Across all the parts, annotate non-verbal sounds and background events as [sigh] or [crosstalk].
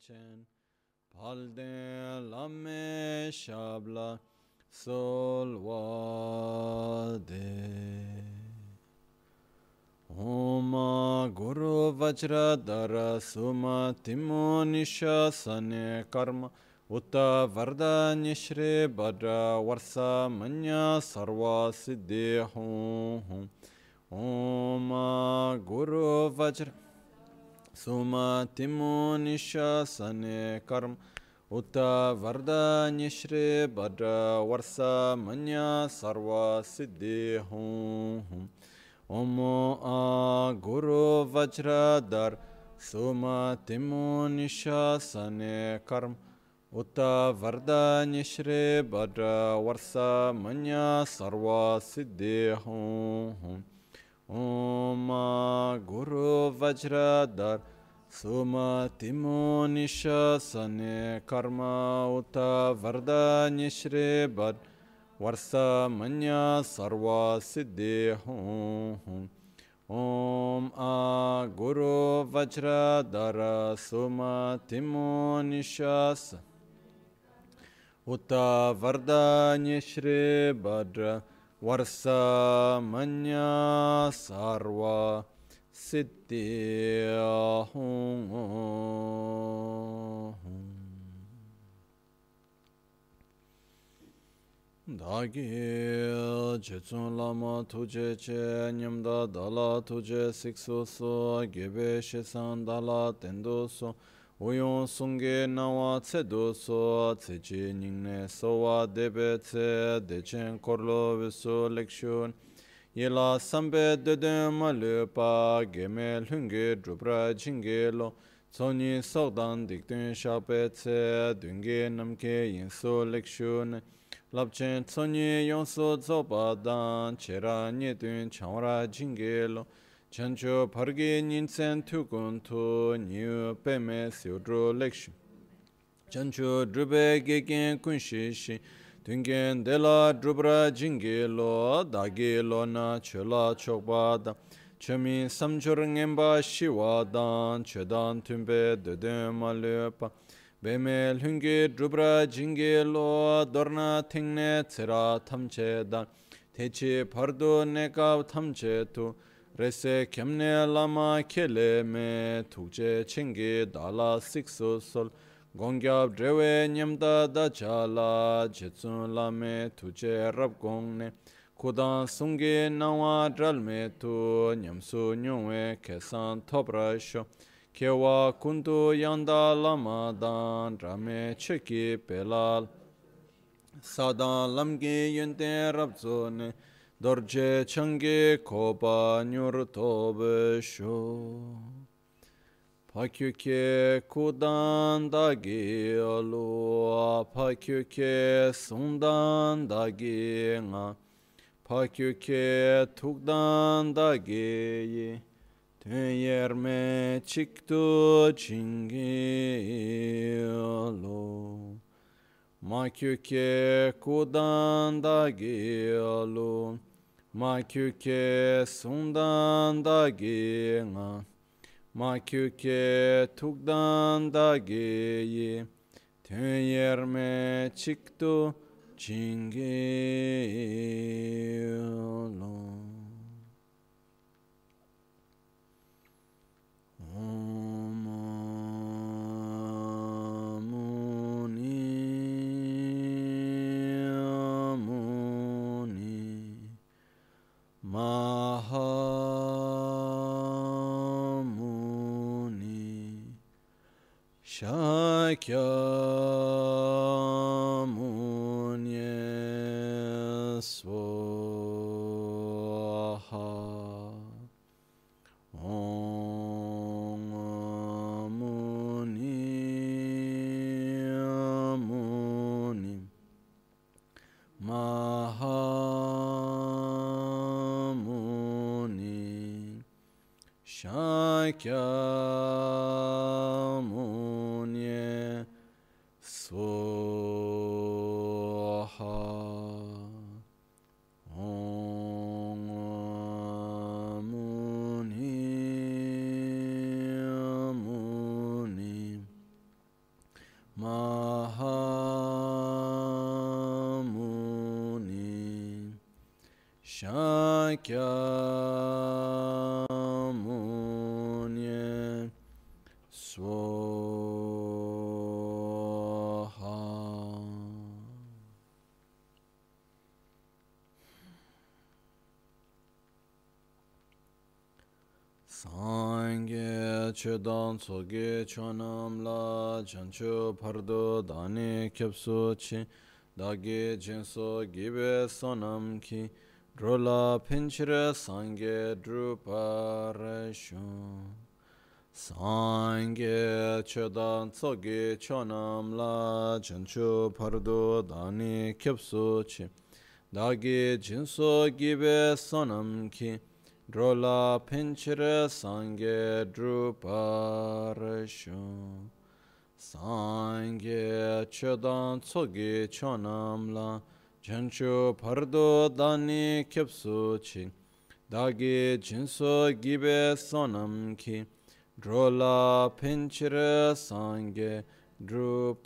chen palden lamme shabla sol wa de Om Guru Vajradhara Suma Timo Nishasane Karma Uta Varda Nishre Bhadra Varsa Manya Sarva Siddhi Hum Om Guru Vajra Suma Timo Nishasane Karma Uta Varda Nishre Bhadra Varsa Manya Sarva Siddhi Hum Omo a Guru Vajradhar Suma Timu Nishasane Karm Uta Varda Nishre Bhadra Varsa Manya Sarva Siddhi Hum Om a Guru Vajradhar Suma Timu Nishasane Karma Uta Varda Nishre Bhadra Varsa Manya Sarva Siddhi Hum वर्षमन्या सर्व Dāgī chēcūn lāma tūjē chē nyamdā dālā tūjē siksu sō gībē shēsān dālā tendu sō Uyun sungi nawa tse dusu, tse chi nyingne sowa debe tse, dechen korlo visu lekshun. Yela sambe dede ma lupa, geme lungi drupra jingi lo, tsoni sogdan dikdun shape tse, dungi namke yinsu lekshun. Lapchen tsoni yonsu zoba dan, chera nyedun chanwara jingi lo, chancho parge nyinsen tukun tu nyu peme siudru lekshu. chancho drube gegen kunshi shi, tungen dela drubra jingi lo, dagi lo na chola chokpa da, chami samchur ngenpa shiwa dan, chedan tumbe deden malupa, beme lungi drupra jingi lo, dorna tingne tsira tamche dan, techi pardu nekav tamche tu, Rese kemne lama kele me tukje chingi dala sikso sol. Gongyab drewe nyamda da chala jetsun lame tukje rab gongne. Kudan sungi nawa dral me tu nyamsu nyungwe kesan topra sho. Kewa kundu yanda lama dan rame cheki pelal. Sadan lamgi yunten rab zone. Dorje changi kopa nyur tobe sho. Pakyuke kudan dagi alu pakyuke sundan dagi nga. Pakyuke tukdan dagi ye Yerme çıktı çingilo Makyuke kudan da gilo Makyuke sundan da gina Makyuke tukdan da giyi Yerme çıktı çingilo Om Mahamuni Shakyamuni Swo chedan soge chonam la chancho pardo dani kyapso chi dage jenso gibe sonam ki drola pinchira sange druparashu sange chedan soge chonam la chancho pardo dani kyapso chi dage jenso gibe sonam ki drola pinchire sangye druparasho sangye chodan tsogi chonamla. Jancho pardo dani kyapsu chi. Dagi jinso gibe sonam ki. Drola pinchire sangye druparasho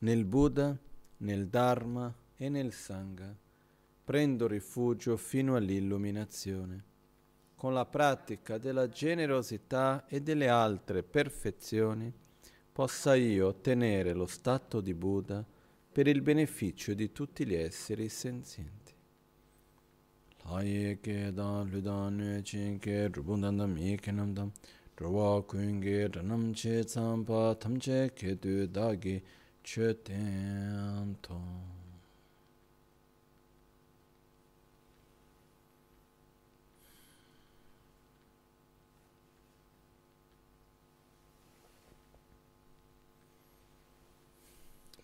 nel Buddha, nel Dharma e nel Sangha prendo rifugio fino all'illuminazione. Con la pratica della generosità e delle altre perfezioni possa io ottenere lo stato di Buddha per il beneficio di tutti gli esseri senzienti. Laye ke dan ludan chin ke drubundan dam ike nam dam drwa kun ge dranam che tsampa tam che ke du dagi che ten tong.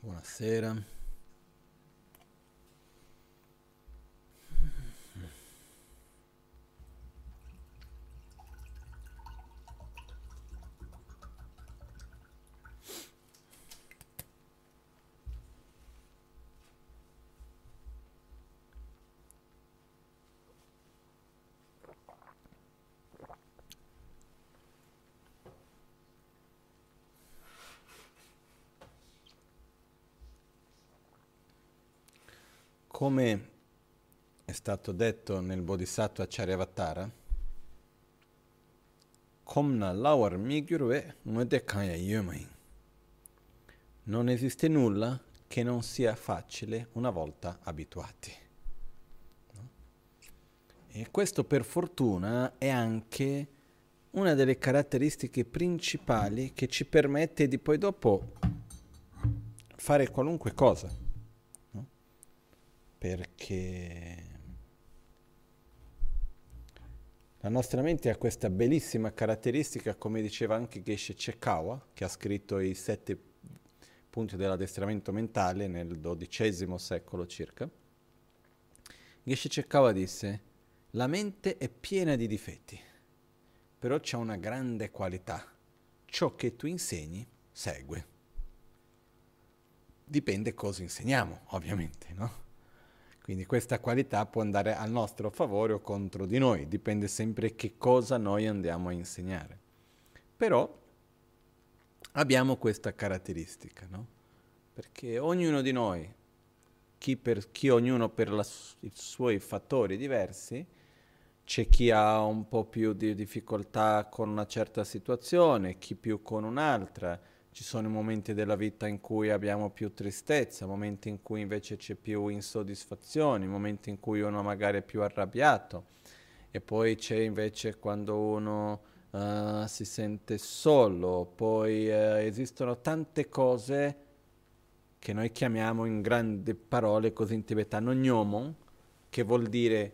Buonasera. Come è stato detto nel Bodhisattva Charyavatara, Komna lawar migyurve ngode kaya yumain. Non esiste nulla che non sia facile una volta abituati. E questo per fortuna è anche una delle caratteristiche principali che ci permette di poi dopo fare qualunque cosa perché la nostra mente ha questa bellissima caratteristica, come diceva anche Geshe Chekawa, che ha scritto i sette punti dell'addestramento mentale nel XII secolo circa. Geshe Chekawa disse, la mente è piena di difetti, però c'è una grande qualità. Ciò che tu insegni segue. Dipende cosa insegniamo, ovviamente, no? Quindi questa qualità può andare a nostro favore o contro di noi, dipende sempre che cosa noi andiamo a insegnare. Però abbiamo questa caratteristica, no? Perché ognuno di noi, chi, per, chi ognuno per la, i suoi fattori diversi, c'è chi ha un po' più di difficoltà con una certa situazione, chi più con un'altra, ci sono momenti della vita in cui abbiamo più tristezza, momenti in cui invece c'è più insoddisfazione, momenti in cui uno magari è più arrabbiato e poi c'è invece quando uno uh, si sente solo, poi uh, esistono tante cose che noi chiamiamo in grandi parole così in tibetano gnomon, che vuol dire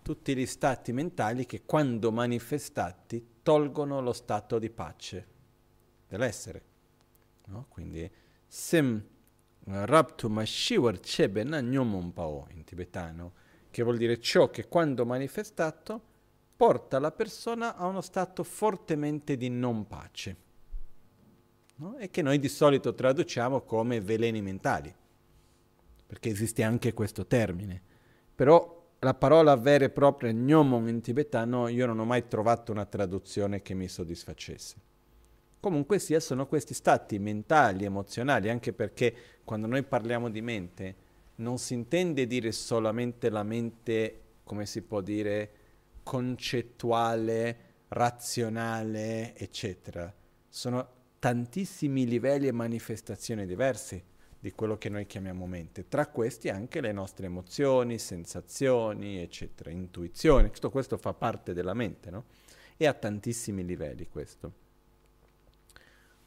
tutti gli stati mentali che quando manifestati tolgono lo stato di pace dell'essere. No? Quindi sem raptu mashiwar chebe na nyomon in tibetano, che vuol dire ciò che quando manifestato porta la persona a uno stato fortemente di non pace. No? E che noi di solito traduciamo come veleni mentali, perché esiste anche questo termine. Però la parola vera e propria gnomon in tibetano io non ho mai trovato una traduzione che mi soddisfacesse. Comunque sia, sono questi stati mentali, emozionali, anche perché quando noi parliamo di mente non si intende dire solamente la mente, come si può dire, concettuale, razionale, eccetera. Sono tantissimi livelli e manifestazioni diverse di quello che noi chiamiamo mente, tra questi anche le nostre emozioni, sensazioni, eccetera, intuizioni, tutto questo fa parte della mente, no? E a tantissimi livelli questo.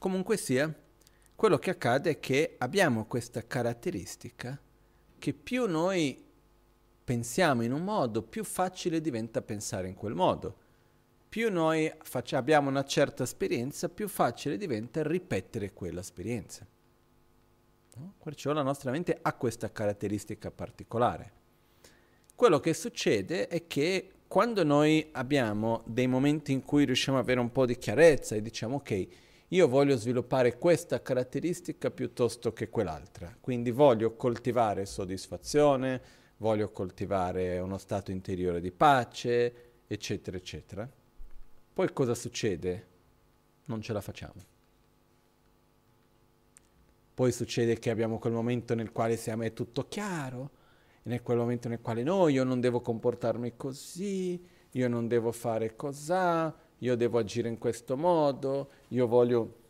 Comunque sia, quello che accade è che abbiamo questa caratteristica che più noi pensiamo in un modo, più facile diventa pensare in quel modo. Più noi faccia, abbiamo una certa esperienza, più facile diventa ripetere quella esperienza. No? Perciò la nostra mente ha questa caratteristica particolare. Quello che succede è che quando noi abbiamo dei momenti in cui riusciamo ad avere un po' di chiarezza e diciamo ok, io voglio sviluppare questa caratteristica piuttosto che quell'altra, quindi voglio coltivare soddisfazione, voglio coltivare uno stato interiore di pace, eccetera, eccetera. Poi cosa succede? Non ce la facciamo. Poi succede che abbiamo quel momento nel quale siamo, è tutto chiaro, e nel quel momento nel quale no, io non devo comportarmi così, io non devo fare cos'ha, io devo agire in questo modo, io voglio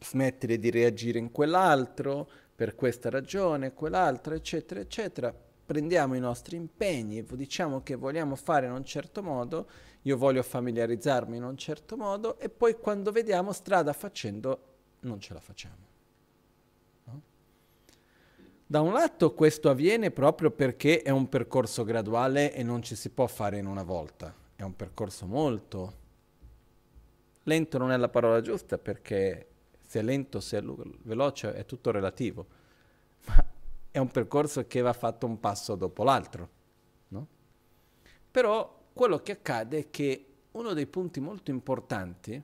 smettere di reagire in quell'altro, per questa ragione, quell'altra, eccetera, eccetera. Prendiamo i nostri impegni, diciamo che vogliamo fare in un certo modo, io voglio familiarizzarmi in un certo modo e poi quando vediamo strada facendo non ce la facciamo. Da un lato questo avviene proprio perché è un percorso graduale e non ci si può fare in una volta, è un percorso molto lento non è la parola giusta perché se è lento, se è veloce è tutto relativo, ma è un percorso che va fatto un passo dopo l'altro, no? Però quello che accade è che uno dei punti molto importanti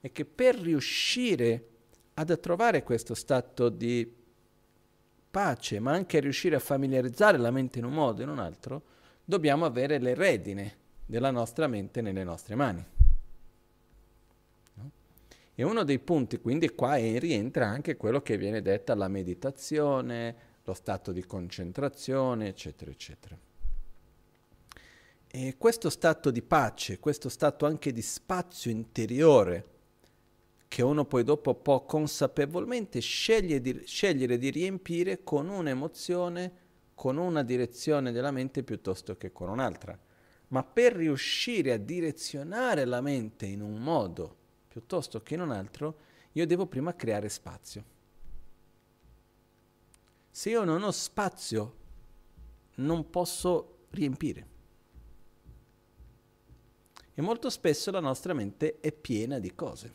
è che per riuscire ad trovare questo stato di pace, ma anche riuscire a familiarizzare la mente in un modo o in un altro, dobbiamo avere le redine della nostra mente nelle nostre mani. E uno dei punti, quindi qua rientra anche quello che viene detta la meditazione, lo stato di concentrazione, eccetera, eccetera. E questo stato di pace, questo stato anche di spazio interiore, che uno poi dopo può consapevolmente scegliere di, scegliere di riempire con un'emozione, con una direzione della mente piuttosto che con un'altra. Ma per riuscire a direzionare la mente in un modo piuttosto che in un altro, io devo prima creare spazio. Se io non ho spazio, non posso riempire. E molto spesso la nostra mente è piena di cose.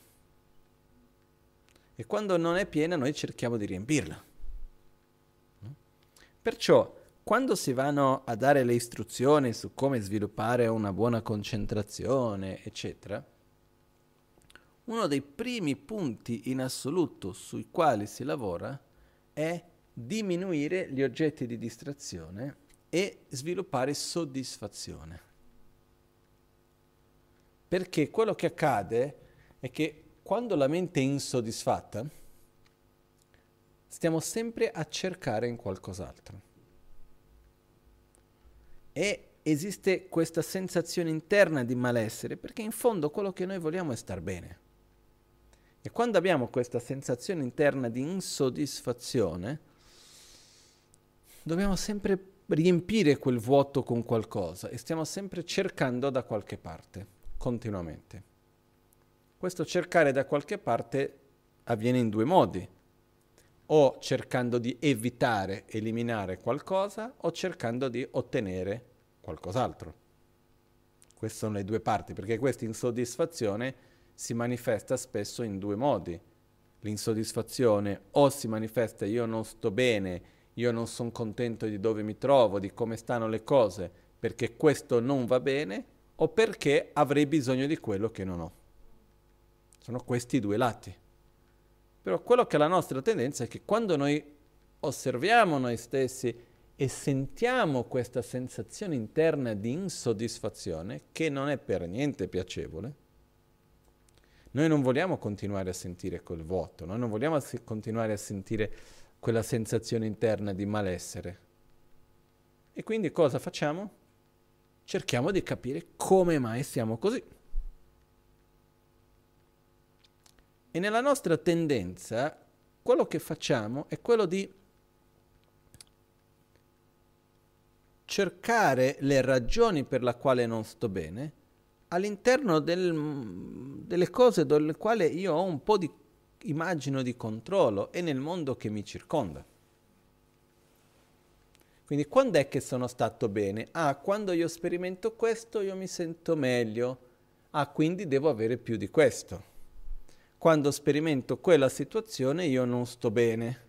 E quando non è piena noi cerchiamo di riempirla. Perciò, quando si vanno a dare le istruzioni su come sviluppare una buona concentrazione, eccetera, uno dei primi punti in assoluto sui quali si lavora è diminuire gli oggetti di distrazione e sviluppare soddisfazione. Perché quello che accade è che quando la mente è insoddisfatta, stiamo sempre a cercare in qualcos'altro. E esiste questa sensazione interna di malessere perché in fondo quello che noi vogliamo è star bene. E quando abbiamo questa sensazione interna di insoddisfazione, dobbiamo sempre riempire quel vuoto con qualcosa e stiamo sempre cercando da qualche parte, continuamente. Questo cercare da qualche parte avviene in due modi, o cercando di evitare, eliminare qualcosa, o cercando di ottenere qualcos'altro. Queste sono le due parti, perché questa insoddisfazione si manifesta spesso in due modi. L'insoddisfazione o si manifesta io non sto bene, io non sono contento di dove mi trovo, di come stanno le cose, perché questo non va bene, o perché avrei bisogno di quello che non ho. Sono questi due lati. Però quello che è la nostra tendenza è che quando noi osserviamo noi stessi e sentiamo questa sensazione interna di insoddisfazione, che non è per niente piacevole, noi non vogliamo continuare a sentire quel vuoto, noi non vogliamo continuare a sentire quella sensazione interna di malessere. E quindi cosa facciamo? Cerchiamo di capire come mai siamo così. E nella nostra tendenza, quello che facciamo è quello di cercare le ragioni per la quale non sto bene all'interno del, delle cose delle quali io ho un po' di immagino di controllo e nel mondo che mi circonda. Quindi quando è che sono stato bene? Ah, quando io sperimento questo io mi sento meglio. Ah, quindi devo avere più di questo. Quando sperimento quella situazione io non sto bene.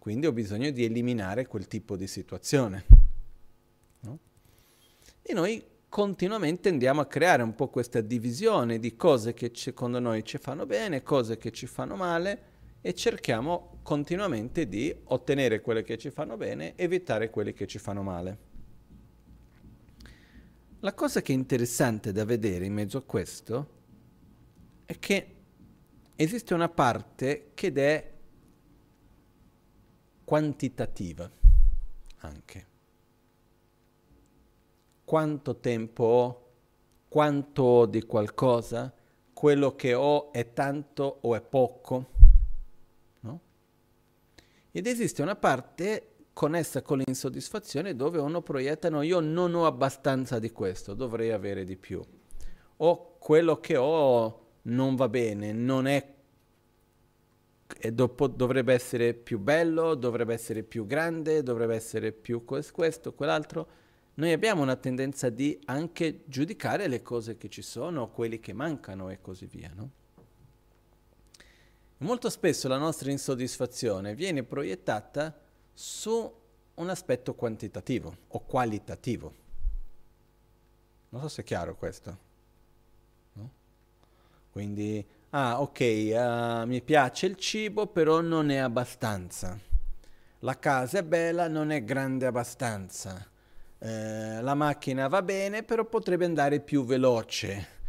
Quindi ho bisogno di eliminare quel tipo di situazione. E noi continuamente andiamo a creare un po' questa divisione di cose che secondo noi ci fanno bene, cose che ci fanno male e cerchiamo continuamente di ottenere quelle che ci fanno bene, evitare quelle che ci fanno male. La cosa che è interessante da vedere in mezzo a questo è che esiste una parte che è quantitativa anche quanto tempo ho, quanto ho di qualcosa, quello che ho è tanto o è poco. No? Ed esiste una parte connessa con l'insoddisfazione dove uno proietta no, io non ho abbastanza di questo, dovrei avere di più. O quello che ho non va bene, non è e dopo dovrebbe essere più bello, dovrebbe essere più grande, dovrebbe essere più questo, quell'altro noi abbiamo una tendenza di anche giudicare le cose che ci sono, quelli che mancano e così via, no? Molto spesso la nostra insoddisfazione viene proiettata su un aspetto quantitativo o qualitativo. Non so se è chiaro questo. Quindi, ah ok, uh, mi piace il cibo, però non è abbastanza. La casa è bella, non è grande abbastanza eh, la macchina va bene, però potrebbe andare più veloce.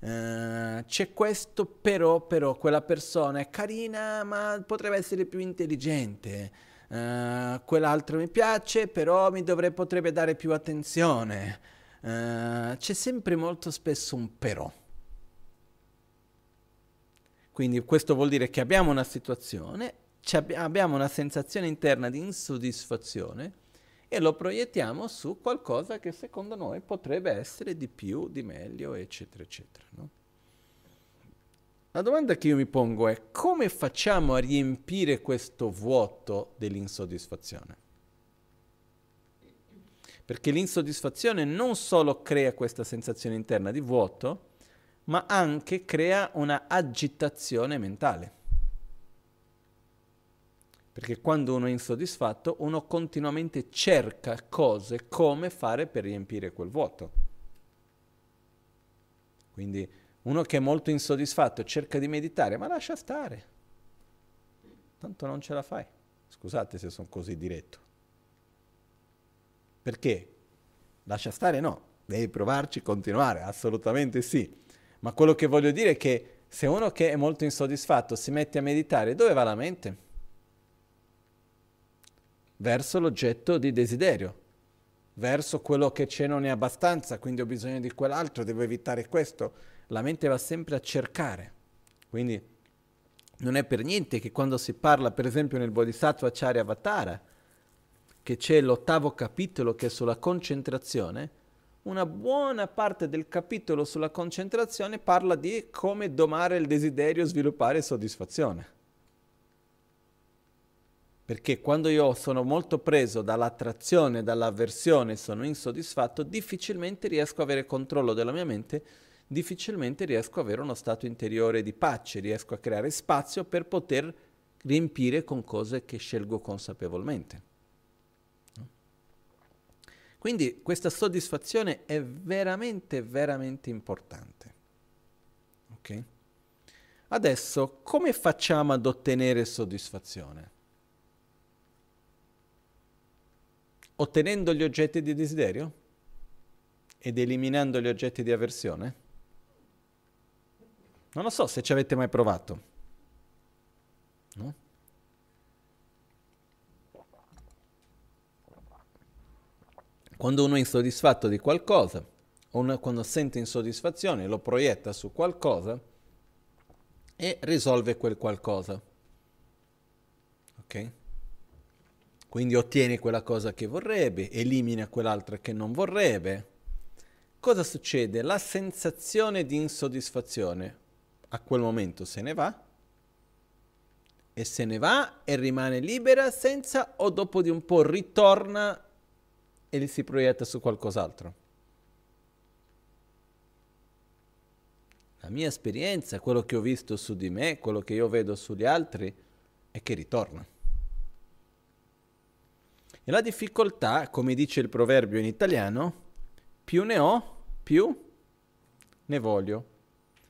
Uh, c'è questo però, però quella persona è carina ma potrebbe essere più intelligente uh, quell'altro mi piace però mi dovrebbe, potrebbe dare più attenzione uh, c'è sempre molto spesso un però quindi questo vuol dire che abbiamo una situazione abbiamo una sensazione interna di insoddisfazione e lo proiettiamo su qualcosa che secondo noi potrebbe essere di più, di meglio, eccetera, eccetera. No? La domanda che io mi pongo è come facciamo a riempire questo vuoto dell'insoddisfazione? Perché l'insoddisfazione non solo crea questa sensazione interna di vuoto, ma anche crea una agitazione mentale. Perché quando uno è insoddisfatto, uno continuamente cerca cose come fare per riempire quel vuoto. Quindi uno che è molto insoddisfatto cerca di meditare, ma lascia stare. Tanto non ce la fai. Scusate se sono così diretto. Perché? Lascia stare no, devi provarci, continuare, assolutamente sì. Ma quello che voglio dire è che se uno che è molto insoddisfatto si mette a meditare, dove va la mente? verso l'oggetto di desiderio, verso quello che c'è non è abbastanza, quindi ho bisogno di quell'altro, devo evitare questo. La mente va sempre a cercare. Quindi non è per niente che quando si parla, per esempio, nel Bodhisattva Charya Avatara, che c'è l'ottavo capitolo che è sulla concentrazione, una buona parte del capitolo sulla concentrazione parla di come domare il desiderio sviluppare soddisfazione. Perché quando io sono molto preso dall'attrazione, dall'avversione, sono insoddisfatto, difficilmente riesco ad avere controllo della mia mente, difficilmente riesco ad avere uno stato interiore di pace, riesco a creare spazio per poter riempire con cose che scelgo consapevolmente. Quindi questa soddisfazione è veramente, veramente importante. Okay? Adesso, come facciamo ad ottenere soddisfazione? ottenendo gli oggetti di desiderio ed eliminando gli oggetti di avversione? Non lo so se ci avete mai provato. No? Quando uno è insoddisfatto di qualcosa, o quando sente insoddisfazione, lo proietta su qualcosa e risolve quel qualcosa. Ok? Quindi ottiene quella cosa che vorrebbe, elimina quell'altra che non vorrebbe. Cosa succede? La sensazione di insoddisfazione a quel momento se ne va e se ne va e rimane libera senza o dopo di un po' ritorna e si proietta su qualcos'altro. La mia esperienza, quello che ho visto su di me, quello che io vedo sugli altri, è che ritorna. E la difficoltà, come dice il proverbio in italiano, più ne ho, più ne voglio.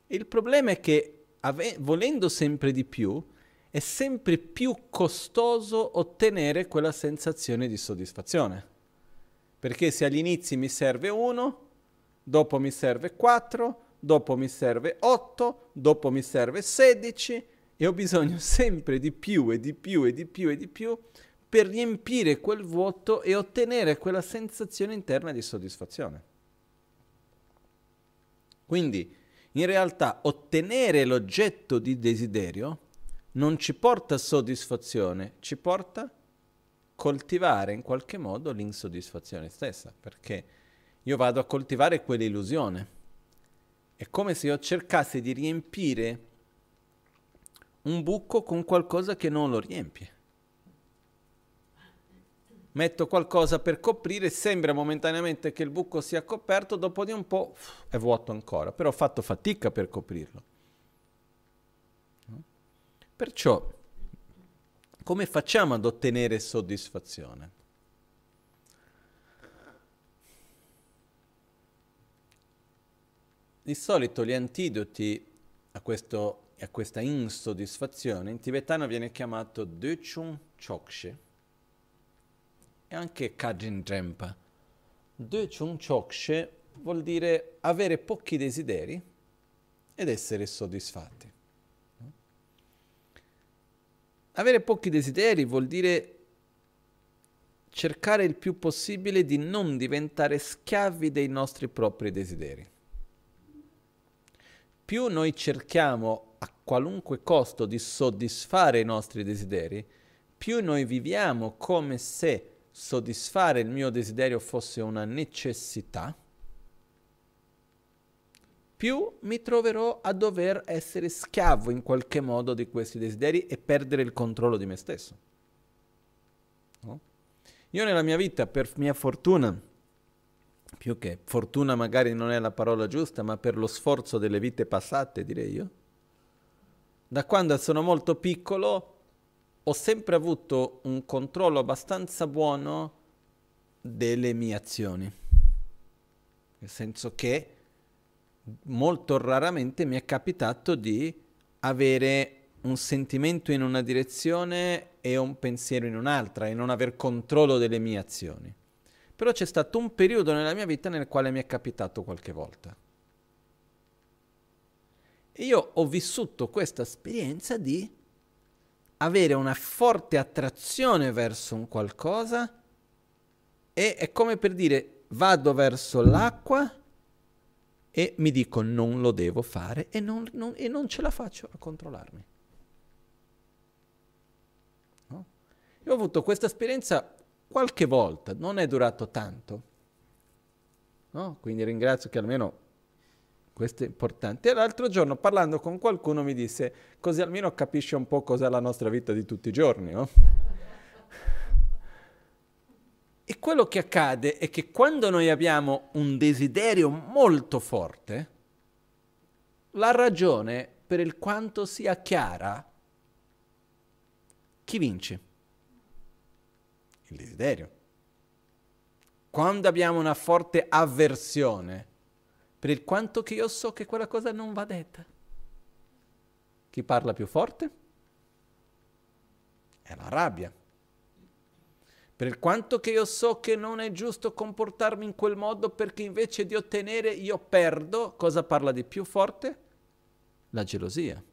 Il problema è che, ave- volendo sempre di più, è sempre più costoso ottenere quella sensazione di soddisfazione. Perché se agli inizi mi serve uno, dopo mi serve quattro, dopo mi serve 8, dopo mi serve 16 e ho bisogno [laughs] sempre di più e di più e di più e di più per riempire quel vuoto e ottenere quella sensazione interna di soddisfazione. Quindi, in realtà, ottenere l'oggetto di desiderio non ci porta soddisfazione, ci porta coltivare in qualche modo l'insoddisfazione stessa, perché io vado a coltivare quell'illusione è come se io cercassi di riempire un buco con qualcosa che non lo riempie. Metto qualcosa per coprire, sembra momentaneamente che il buco sia coperto, dopo di un po' è vuoto ancora, però ho fatto fatica per coprirlo. Perciò, come facciamo ad ottenere soddisfazione? Di solito gli antidoti a, questo, a questa insoddisfazione in tibetano viene chiamato Döchung Chokshe e anche Kajin Drempa. Döchung Chokshe vuol dire avere pochi desideri ed essere soddisfatti. Avere pochi desideri vuol dire cercare il più possibile di non diventare schiavi dei nostri propri desideri. Più noi cerchiamo a qualunque costo di soddisfare i nostri desideri, più noi viviamo come se soddisfare il mio desiderio fosse una necessità, più mi troverò a dover essere schiavo in qualche modo di questi desideri e perdere il controllo di me stesso. No? Io nella mia vita, per mia fortuna, più che fortuna magari non è la parola giusta, ma per lo sforzo delle vite passate, direi io. Da quando sono molto piccolo ho sempre avuto un controllo abbastanza buono delle mie azioni. Nel senso che molto raramente mi è capitato di avere un sentimento in una direzione e un pensiero in un'altra e non aver controllo delle mie azioni. Però c'è stato un periodo nella mia vita nel quale mi è capitato qualche volta. E io ho vissuto questa esperienza di avere una forte attrazione verso un qualcosa e è come per dire vado verso l'acqua e mi dico non lo devo fare e non, non, e non ce la faccio a controllarmi. No? Io ho avuto questa esperienza qualche volta, non è durato tanto. No? Quindi ringrazio che almeno questo è importante. E l'altro giorno parlando con qualcuno mi disse, così almeno capisci un po' cos'è la nostra vita di tutti i giorni. No? E quello che accade è che quando noi abbiamo un desiderio molto forte, la ragione per il quanto sia chiara, chi vince? il desiderio. Quando abbiamo una forte avversione, per il quanto che io so che quella cosa non va detta, chi parla più forte? È la rabbia. Per quanto che io so che non è giusto comportarmi in quel modo perché invece di ottenere io perdo, cosa parla di più forte? La gelosia,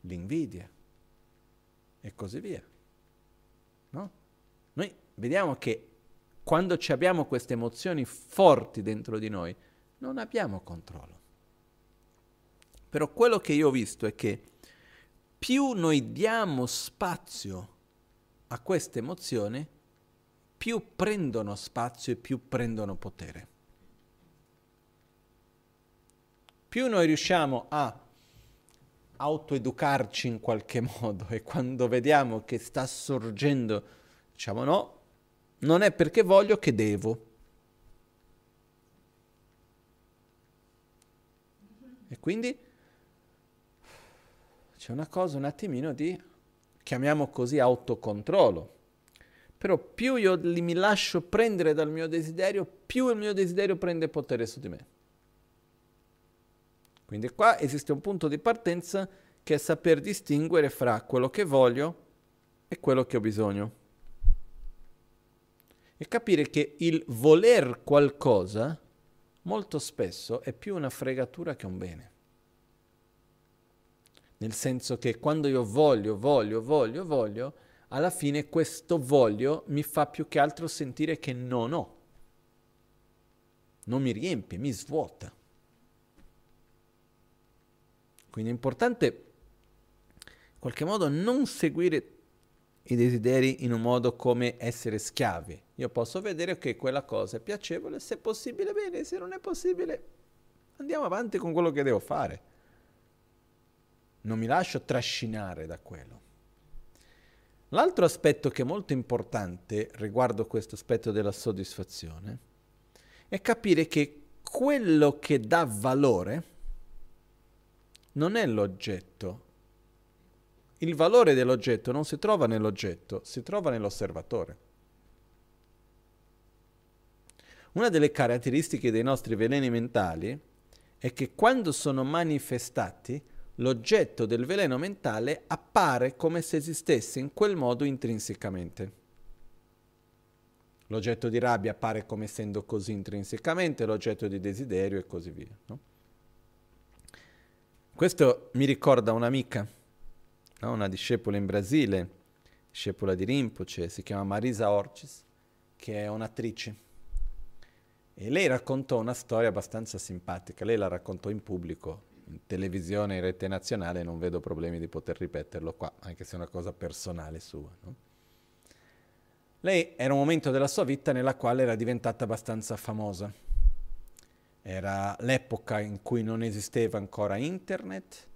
l'invidia e così via. No? Noi vediamo che quando abbiamo queste emozioni forti dentro di noi, non abbiamo controllo. Però quello che io ho visto è che più noi diamo spazio a queste emozioni, più prendono spazio e più prendono potere. Più noi riusciamo a autoeducarci in qualche [laughs] modo e quando vediamo che sta sorgendo, diciamo no, non è perché voglio che devo. E quindi c'è una cosa un attimino di, chiamiamo così, autocontrollo. Però più io mi lascio prendere dal mio desiderio, più il mio desiderio prende potere su di me. Quindi qua esiste un punto di partenza che è saper distinguere fra quello che voglio e quello che ho bisogno. E capire che il voler qualcosa molto spesso è più una fregatura che un bene. Nel senso che quando io voglio, voglio, voglio, voglio, alla fine questo voglio mi fa più che altro sentire che non ho. Non mi riempie, mi svuota. Quindi è importante in qualche modo non seguire i desideri in un modo come essere schiavi. Io posso vedere che quella cosa è piacevole, se è possibile bene, se non è possibile andiamo avanti con quello che devo fare non mi lascio trascinare da quello. L'altro aspetto che è molto importante riguardo questo aspetto della soddisfazione è capire che quello che dà valore non è l'oggetto. Il valore dell'oggetto non si trova nell'oggetto, si trova nell'osservatore. Una delle caratteristiche dei nostri veleni mentali è che quando sono manifestati l'oggetto del veleno mentale appare come se esistesse in quel modo intrinsecamente. L'oggetto di rabbia appare come essendo così intrinsecamente, l'oggetto di desiderio e così via. No? Questo mi ricorda un'amica, no? una discepola in Brasile, discepola di Rinpoche, si chiama Marisa Orcis, che è un'attrice. E lei raccontò una storia abbastanza simpatica, lei la raccontò in pubblico televisione, in rete nazionale, non vedo problemi di poter ripeterlo qua, anche se è una cosa personale sua. No? Lei era un momento della sua vita nella quale era diventata abbastanza famosa. Era l'epoca in cui non esisteva ancora internet,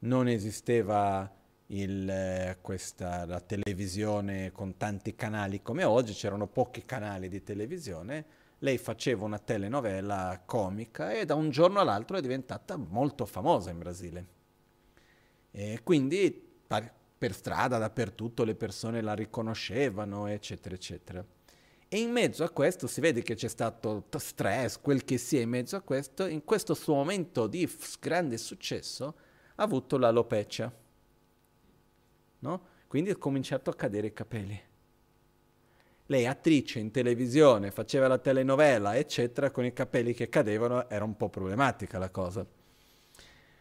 non esisteva il, eh, questa, la televisione con tanti canali come oggi, c'erano pochi canali di televisione lei faceva una telenovela comica e da un giorno all'altro è diventata molto famosa in Brasile. E quindi per strada, dappertutto, le persone la riconoscevano, eccetera, eccetera. E in mezzo a questo si vede che c'è stato stress, quel che sia in mezzo a questo, in questo suo momento di grande successo ha avuto l'alopecia. No? Quindi ha cominciato a cadere i capelli lei attrice in televisione, faceva la telenovela, eccetera, con i capelli che cadevano, era un po' problematica la cosa.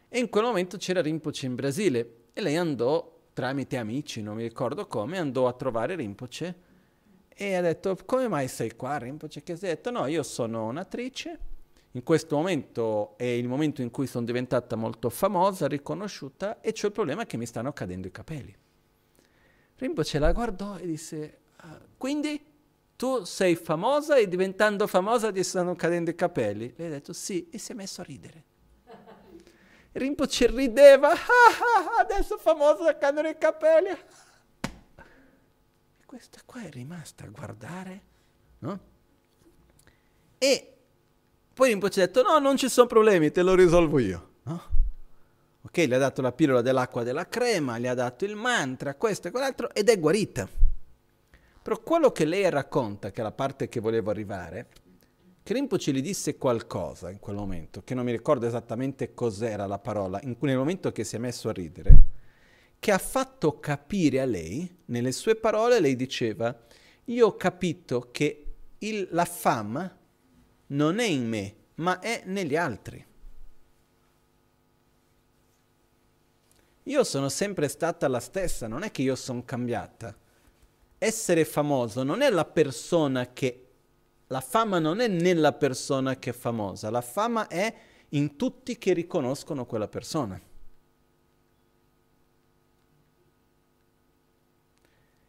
E in quel momento c'era Rinpoche in Brasile e lei andò, tramite amici, non mi ricordo come, andò a trovare Rinpoche e ha detto, come mai sei qua Rinpoche? Che ha detto, no, io sono un'attrice, in questo momento è il momento in cui sono diventata molto famosa, riconosciuta e c'è il problema che mi stanno cadendo i capelli. Rinpoche la guardò e disse, quindi tu sei famosa e diventando famosa ti stanno cadendo i capelli? Lei ha detto sì e si è messo a ridere. Rinpoche rideva, [laughs] ah, ah, adesso famosa cadono i capelli. E questa qua è rimasta a guardare, no? E poi Rinpoche ha detto no, non ci sono problemi, te lo risolvo io, no? Ok, le ha dato la pillola dell'acqua della crema, le ha dato il mantra, questo e quell'altro, ed è guarita. Però quello che lei racconta, che è la parte che volevo arrivare, che Rinpoche gli disse qualcosa in quel momento, che non mi ricordo esattamente cos'era la parola, in, nel momento che si è messo a ridere, che ha fatto capire a lei, nelle sue parole lei diceva, io ho capito che il, la fama non è in me, ma è negli altri. Io sono sempre stata la stessa, non è che io sono cambiata essere famoso non è la persona che la fama non è nella persona che è famosa, la fama è in tutti che riconoscono quella persona.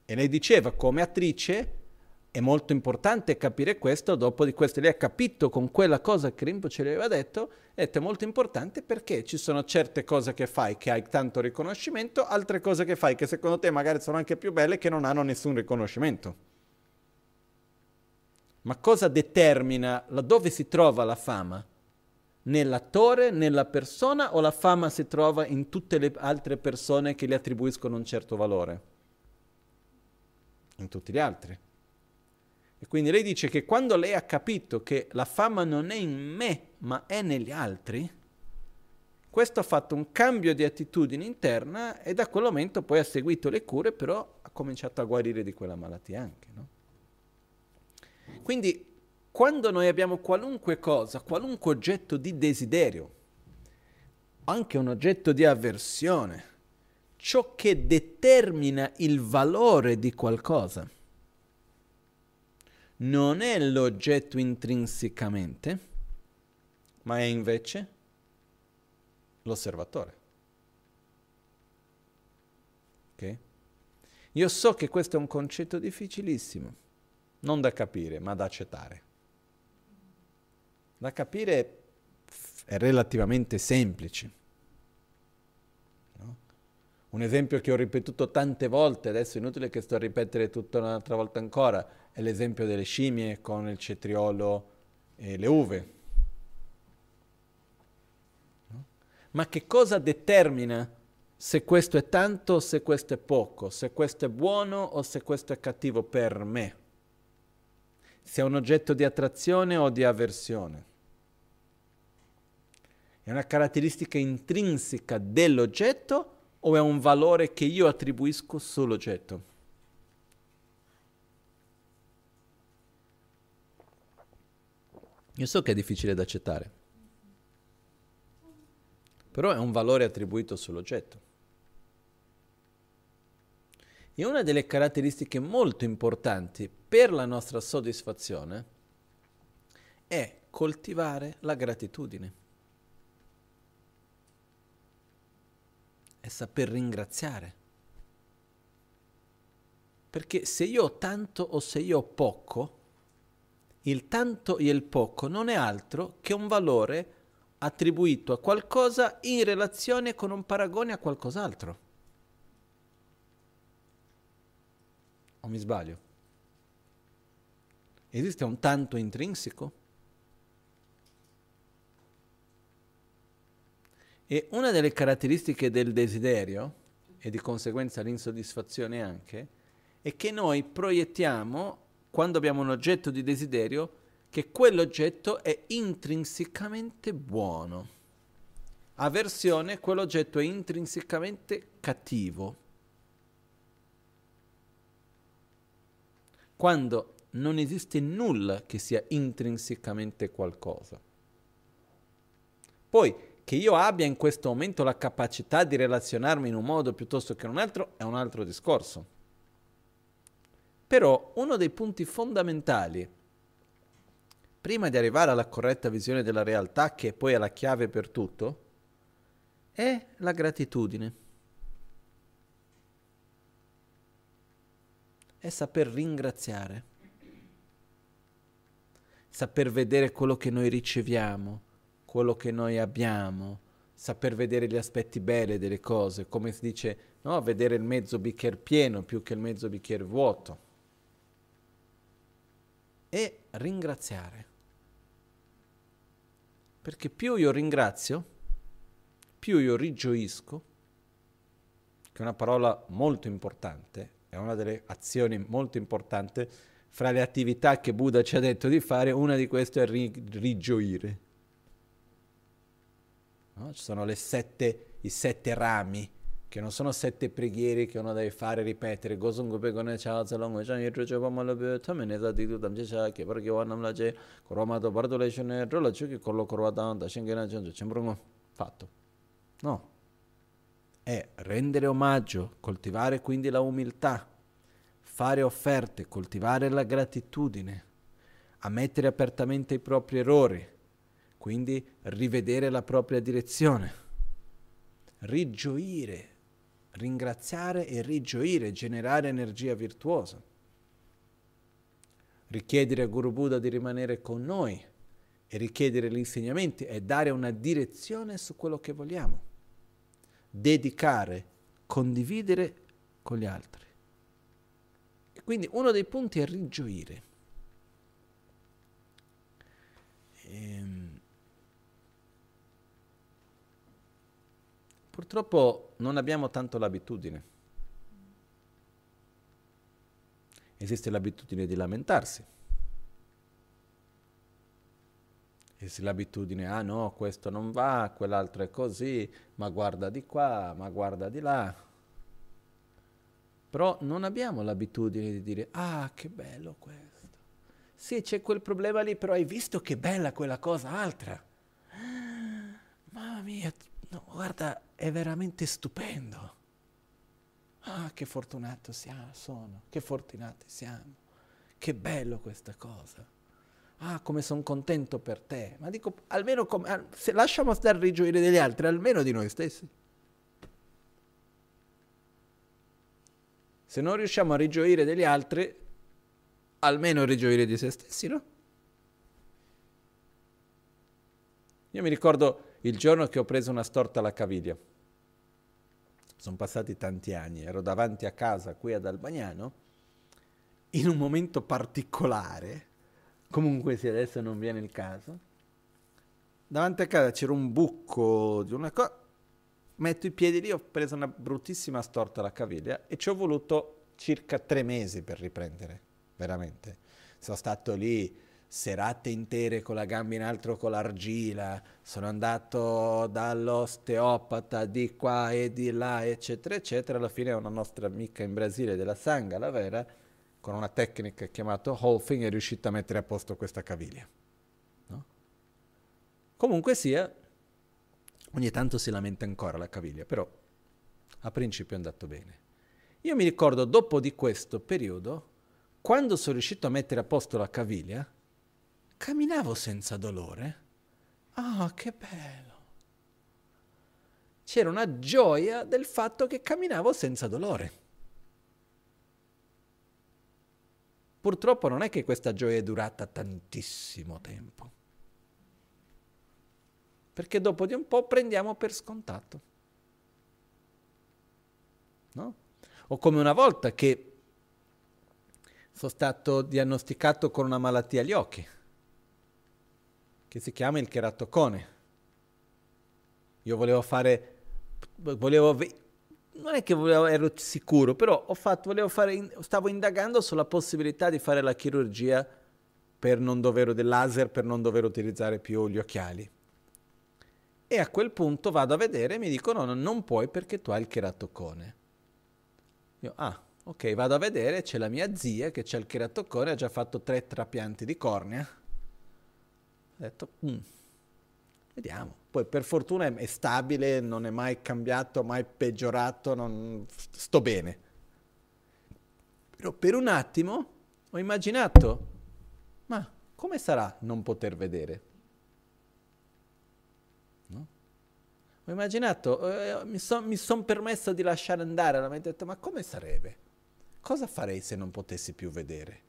E lei diceva, come attrice, è molto importante capire questo, dopo di questo lei ha capito con quella cosa che Rinpoche le aveva detto, è molto importante perché ci sono certe cose che fai che hai tanto riconoscimento, altre cose che fai che secondo te magari sono anche più belle che non hanno nessun riconoscimento. Ma cosa determina dove si trova la fama? Nell'attore, nella persona o la fama si trova in tutte le altre persone che gli attribuiscono un certo valore? in tutti gli altri. E quindi lei dice che quando lei ha capito che la fama non è in me, ma è negli altri, questo ha fatto un cambio di attitudine interna e da quel momento poi ha seguito le cure, però ha cominciato a guarire di quella malattia anche. No? Quindi quando noi abbiamo qualunque cosa, qualunque oggetto di desiderio, anche un oggetto di avversione, ciò che determina il valore di qualcosa non è l'oggetto intrinsecamente, ma è invece l'osservatore. Okay? Io so che questo è un concetto difficilissimo, non da capire, ma da accettare. Da capire è relativamente semplice un esempio che ho ripetuto tante volte, adesso è inutile che sto a ripetere tutta un'altra volta ancora, è l'esempio delle scimmie con il cetriolo e le uve. No? Ma che cosa determina se questo è tanto o se questo è poco, se questo è buono o se questo è cattivo per me? Se è un oggetto di attrazione o di avversione? È una caratteristica intrinseca dell'oggetto o è un valore che io attribuisco sull'oggetto? Io so che è difficile da accettare, però è un valore attribuito sull'oggetto. E una delle caratteristiche molto importanti per la nostra soddisfazione è coltivare la gratitudine. è saper ringraziare. Perché se io ho tanto o se io ho poco, il tanto e il poco non è altro che un valore attribuito a qualcosa in relazione con un paragone a qualcos'altro. O mi sbaglio? Esiste un tanto intrinseco? E una delle caratteristiche del desiderio, e di conseguenza l'insoddisfazione anche, è che noi proiettiamo, quando abbiamo un oggetto di desiderio, che quell'oggetto è intrinsecamente buono. Aversione, quell'oggetto è intrinsecamente cattivo. Quando non esiste nulla che sia intrinsecamente qualcosa. Poi, che io abbia in questo momento la capacità di relazionarmi in un modo piuttosto che in un altro è un altro discorso. Però uno dei punti fondamentali, prima di arrivare alla corretta visione della realtà, che poi è la chiave per tutto, è la gratitudine. È saper ringraziare, saper vedere quello che noi riceviamo, quello che noi abbiamo, saper vedere gli aspetti belli delle cose, come si dice, no? vedere il mezzo bicchiere pieno più che il mezzo bicchiere vuoto. E ringraziare. Perché più io ringrazio, più io rigioisco, che è una parola molto importante, è una delle azioni molto importanti, fra le attività che Buddha ci ha detto di fare, una di queste è ri- rigioire. No? Ci sono sette, i sette rami, che non sono sette preghiere che uno deve fare ripetere. Chanjo chembrungo fatto. No. È rendere omaggio, coltivare quindi la umiltà, fare offerte, coltivare la gratitudine, ammettere apertamente i propri errori, quindi rivedere la propria direzione, rigioire, ringraziare e rigioire, generare energia virtuosa, richiedere a Guru Buddha di rimanere con noi e richiedere gli insegnamenti e dare una direzione su quello che vogliamo, dedicare, condividere con gli altri. E quindi uno dei punti è rigioire. Ehm, purtroppo non abbiamo tanto l'abitudine. Esiste l'abitudine di lamentarsi. Esiste l'abitudine, ah no, questo non va, quell'altro è così, ma guarda di qua, ma guarda di là. Però non abbiamo l'abitudine di dire, ah, che bello questo. Sì, c'è quel problema lì, però hai visto che bella quella cosa altra? Mamma mia, no, guarda, è veramente stupendo. Ah, che fortunato siamo, sono, che fortunati siamo. Che bello questa cosa. Ah, come sono contento per te. Ma dico, almeno come, se lasciamo stare rigioire degli altri, almeno di noi stessi. Se non riusciamo a rigioire degli altri, almeno rigioire di se stessi, no? Io mi ricordo il giorno che ho preso una storta alla caviglia. Sono passati tanti anni, ero davanti a casa qui ad Albagnano, in un momento particolare, comunque se adesso non viene il caso, davanti a casa c'era un buco di una cosa, metto i piedi lì, ho preso una bruttissima storta alla caviglia e ci ho voluto circa tre mesi per riprendere, veramente. Sono stato lì serate intere con la gamba in alto con l'argilla, sono andato dall'osteopata di qua e di là, eccetera, eccetera. Alla fine una nostra amica in Brasile della Sanga, la vera, con una tecnica chiamata Holfing è riuscita a mettere a posto questa caviglia. No? Comunque sia, ogni tanto si lamenta ancora la caviglia, però a principio è andato bene. Io mi ricordo dopo di questo periodo, quando sono riuscito a mettere a posto la caviglia, camminavo senza dolore. Ah, oh, che bello! C'era una gioia del fatto che camminavo senza dolore. Purtroppo non è che questa gioia è durata tantissimo tempo, perché dopo di un po' prendiamo per scontato. No? O come una volta che sono stato diagnosticato con una malattia agli occhi che si chiama il cheratocone. Io volevo fare, volevo, non è che volevo, ero sicuro, però ho fatto, volevo fare, stavo indagando sulla possibilità di fare la chirurgia per non dover, del laser per non dover utilizzare più gli occhiali. E a quel punto vado a vedere e mi dicono no, non puoi perché tu hai il cheratocone. Io, ah, ok, vado a vedere, c'è la mia zia che c'ha il cheratocone, ha già fatto tre trapianti di cornea ho detto, mm, vediamo. Poi per fortuna è, stabile, non è mai cambiato, mai peggiorato, non, sto bene. Però per un attimo ho immaginato, ma come sarà non poter vedere? Ho immaginato, eh, mi sono son permesso di lasciare andare, ho detto, ma come sarebbe? Cosa farei se non potessi più vedere?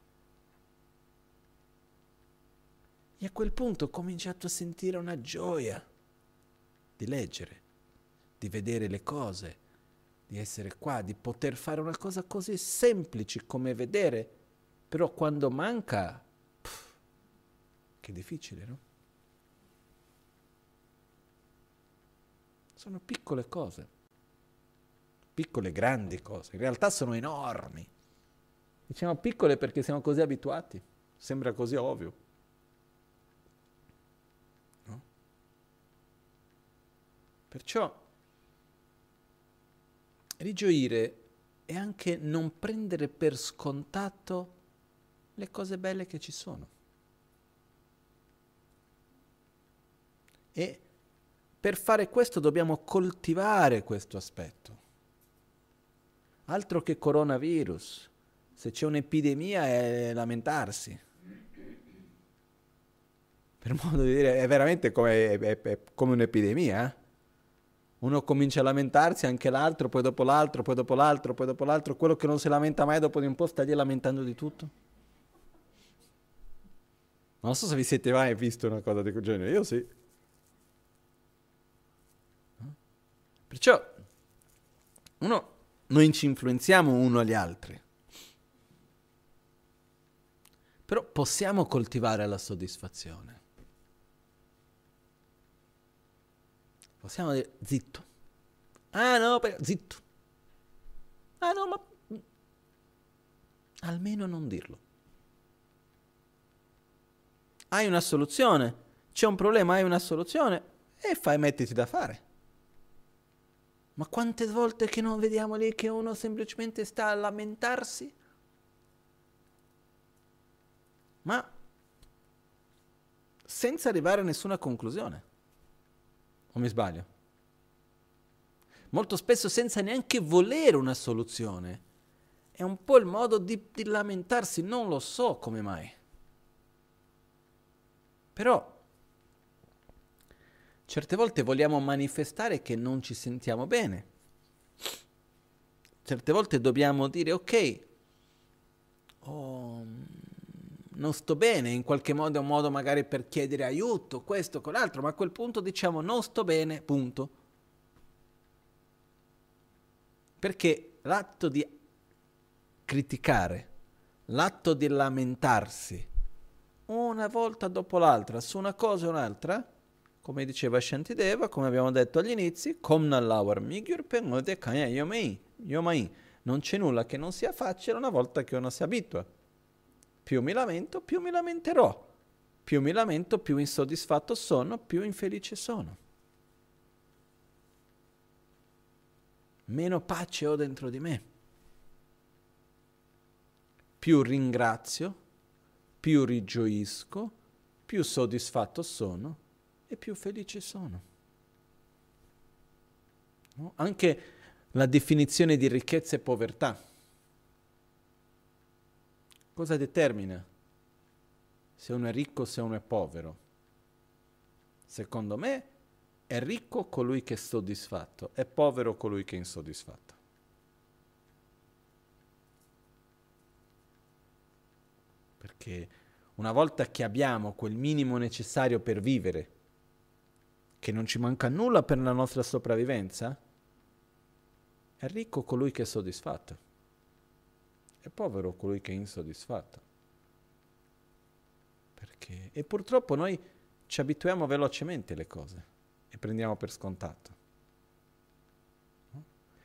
E a quel punto ho cominciato a sentire una gioia di leggere, di vedere le cose, di essere qua, di poter fare una cosa così semplice come vedere, però quando manca, pff, che difficile, no? Sono piccole cose, piccole grandi cose, in realtà sono enormi. Diciamo piccole perché siamo così abituati, sembra così ovvio. Perciò rigioire è anche non prendere per scontato le cose belle che ci sono. E per fare questo dobbiamo coltivare questo aspetto. Altro che coronavirus. Se c'è un'epidemia è lamentarsi. per modo di dire, è veramente come, è, è, è come un'epidemia. Uno comincia a lamentarsi, anche l'altro, poi dopo l'altro, poi dopo l'altro, poi dopo l'altro. Quello che non si lamenta mai dopo di un po' sta lì lamentando di tutto. Non so se vi siete mai visto una cosa di quel genere, io sì. Perciò uno, noi ci influenziamo uno agli altri. Però possiamo coltivare la soddisfazione. Possiamo dire zitto. Ah no, per... zitto. Ah no, ma almeno non dirlo. Hai una soluzione, c'è un problema, hai una soluzione e fai mettiti da fare. Ma quante volte che non vediamo lì che uno semplicemente sta a lamentarsi? Ma senza arrivare a nessuna conclusione. O mi sbaglio? Molto spesso senza neanche volere una soluzione. È un po' il modo di, di lamentarsi, non lo so come mai. Però certe volte vogliamo manifestare che non ci sentiamo bene. Certe volte dobbiamo dire ok, oh, non sto bene, in qualche modo è un modo magari per chiedere aiuto, questo, quell'altro, ma a quel punto diciamo non sto bene, punto. Perché l'atto di criticare, l'atto di lamentarsi, una volta dopo l'altra, su una cosa o un'altra, come diceva Shantideva, come abbiamo detto agli inizi, non c'è nulla che non sia facile una volta che uno si abitua. Più mi lamento, più mi lamenterò. Più mi lamento, più insoddisfatto sono, più infelice sono. Meno pace ho dentro di me. Più ringrazio, più rigioisco, più soddisfatto sono e più felice sono. No? Anche la definizione di ricchezza e povertà Cosa determina se uno è ricco o se uno è povero? Secondo me è ricco colui che è soddisfatto, è povero colui che è insoddisfatto. Perché una volta che abbiamo quel minimo necessario per vivere, che non ci manca nulla per la nostra sopravvivenza, è ricco colui che è soddisfatto. È povero colui che è insoddisfatto. Perché? E purtroppo noi ci abituiamo velocemente alle cose e prendiamo per scontato.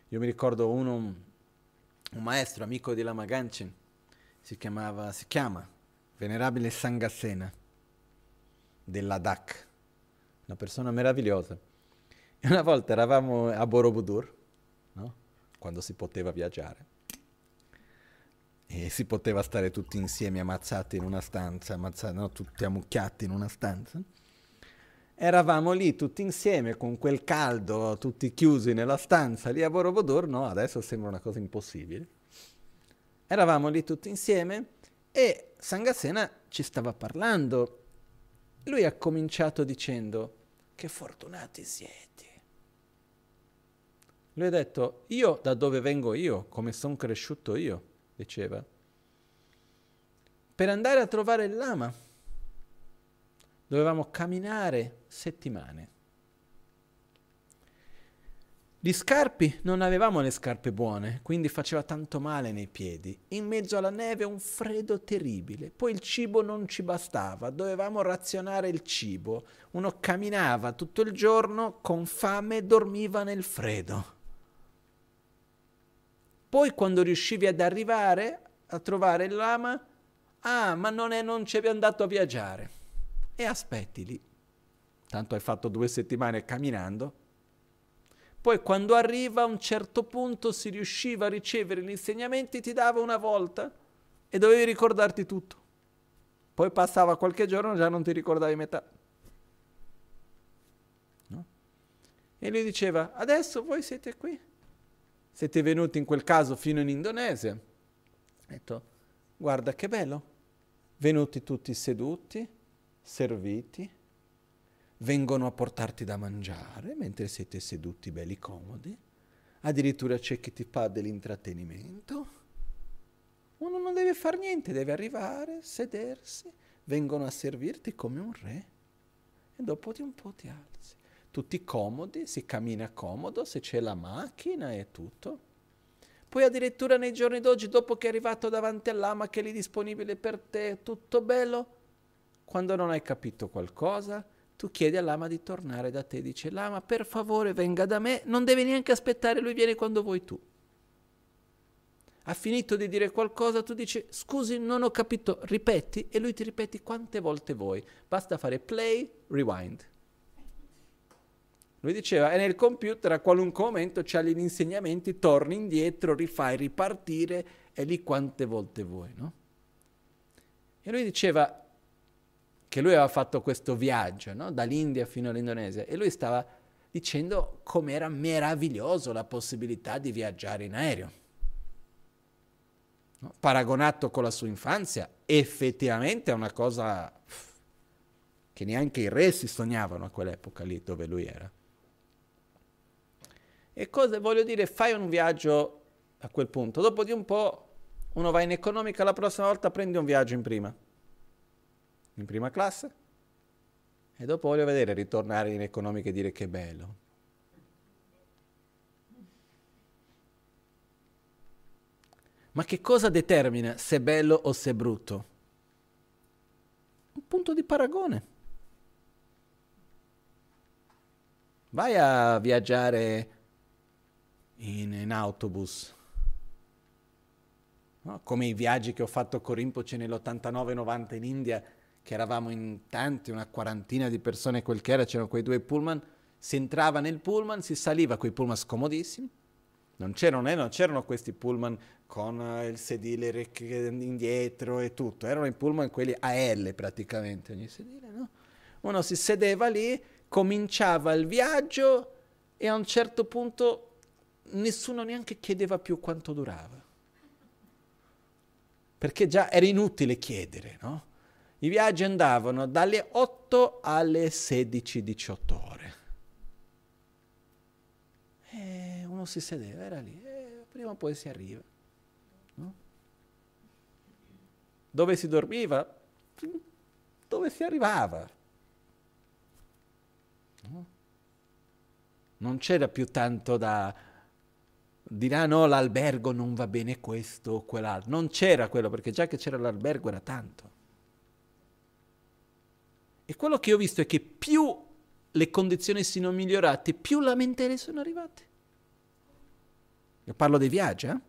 Io mi ricordo uno, un, maestro, amico di Lama Ganchen, si, chiamava, si chiama Venerabile Sangassena della DAC, una persona meravigliosa. E una volta eravamo a Borobudur, no? quando si poteva viaggiare, e si poteva stare tutti insieme ammazzati in una stanza, ammazzati, no, tutti ammucchiati in una stanza. Eravamo lì tutti insieme con quel caldo, tutti chiusi nella stanza lì a Borobudur, no, adesso sembra una cosa impossibile. Eravamo lì tutti insieme e Sangasena ci stava parlando. Lui ha cominciato dicendo che fortunati siete. Lui ha detto, io da dove vengo io, come sono cresciuto io, diceva, per andare a trovare il lama dovevamo camminare settimane. Gli scarpi non avevamo le scarpe buone, quindi faceva tanto male nei piedi. In mezzo alla neve un freddo terribile. Poi il cibo non ci bastava, dovevamo razionare il cibo. Uno camminava tutto il giorno con fame e dormiva nel freddo. Poi quando riuscivi ad arrivare a trovare il lama, ah, ma non, è, non abbiamo andato a viaggiare. E aspetti lì. Tanto hai fatto due settimane camminando. Poi quando arriva a un certo punto si riusciva a ricevere gli insegnamenti, ti dava una volta e dovevi ricordarti tutto. Poi passava qualche giorno e già non ti ricordavi metà. No? E lui diceva, adesso voi siete qui siete venuti in quel caso fino in Indonesia. Ho detto, guarda che bello, venuti tutti seduti, serviti, vengono a portarti da mangiare mentre siete seduti belli comodi, addirittura c'è chi ti fa dell'intrattenimento. Uno non deve fare niente, deve arrivare, sedersi, vengono a servirti come un re e dopo di un po' ti alzi. Tutti comodi, si cammina comodo, se c'è la macchina e tutto. Poi addirittura nei giorni d'oggi, dopo che è arrivato davanti all'ama che è lì disponibile per te, tutto bello, quando non hai capito qualcosa, tu chiedi all'ama di tornare da te, dice l'ama per favore venga da me, non devi neanche aspettare, lui viene quando vuoi tu. Ha finito di dire qualcosa, tu dici scusi non ho capito, ripeti e lui ti ripeti quante volte vuoi, basta fare play, rewind. Lui diceva, è nel computer a qualunque momento c'ha gli insegnamenti, torni indietro, rifai ripartire, e lì quante volte vuoi, no? E lui diceva, che lui aveva fatto questo viaggio no? dall'India fino all'Indonesia e lui stava dicendo com'era meraviglioso la possibilità di viaggiare in aereo. No? Paragonato con la sua infanzia, effettivamente è una cosa che neanche i re si sognavano a quell'epoca lì dove lui era. E cosa voglio dire? Fai un viaggio a quel punto, dopo di un po' uno va in economica, la prossima volta prendi un viaggio in prima in prima classe e dopo voglio vedere ritornare in economica e dire che bello. Ma che cosa determina se è bello o se è brutto? Un punto di paragone. Vai a viaggiare in, in autobus, no? come i viaggi che ho fatto con Rinpoche nell'89-90 in India, che eravamo in tanti, una quarantina di persone, quel che era, c'erano quei due pullman, si entrava nel pullman, si saliva quei pullman scomodissimi, non c'erano, eh, non c'erano questi pullman con uh, il sedile indietro e tutto, erano i pullman quelli a L praticamente, ogni sedile, no? Uno si sedeva lì, cominciava il viaggio e a un certo punto nessuno neanche chiedeva più quanto durava. Perché già era inutile chiedere, no? I viaggi andavano dalle 8 alle 16-18 ore. E uno si sedeva, era lì, e prima o poi si arriva. No? Dove si dormiva? Dove si arrivava? No? Non c'era più tanto da dire, ah no, l'albergo non va bene questo o quell'altro. Non c'era quello, perché già che c'era l'albergo era tanto. E quello che ho visto è che più le condizioni sono migliorate, più lamentele sono arrivate. Io parlo dei viaggi, eh?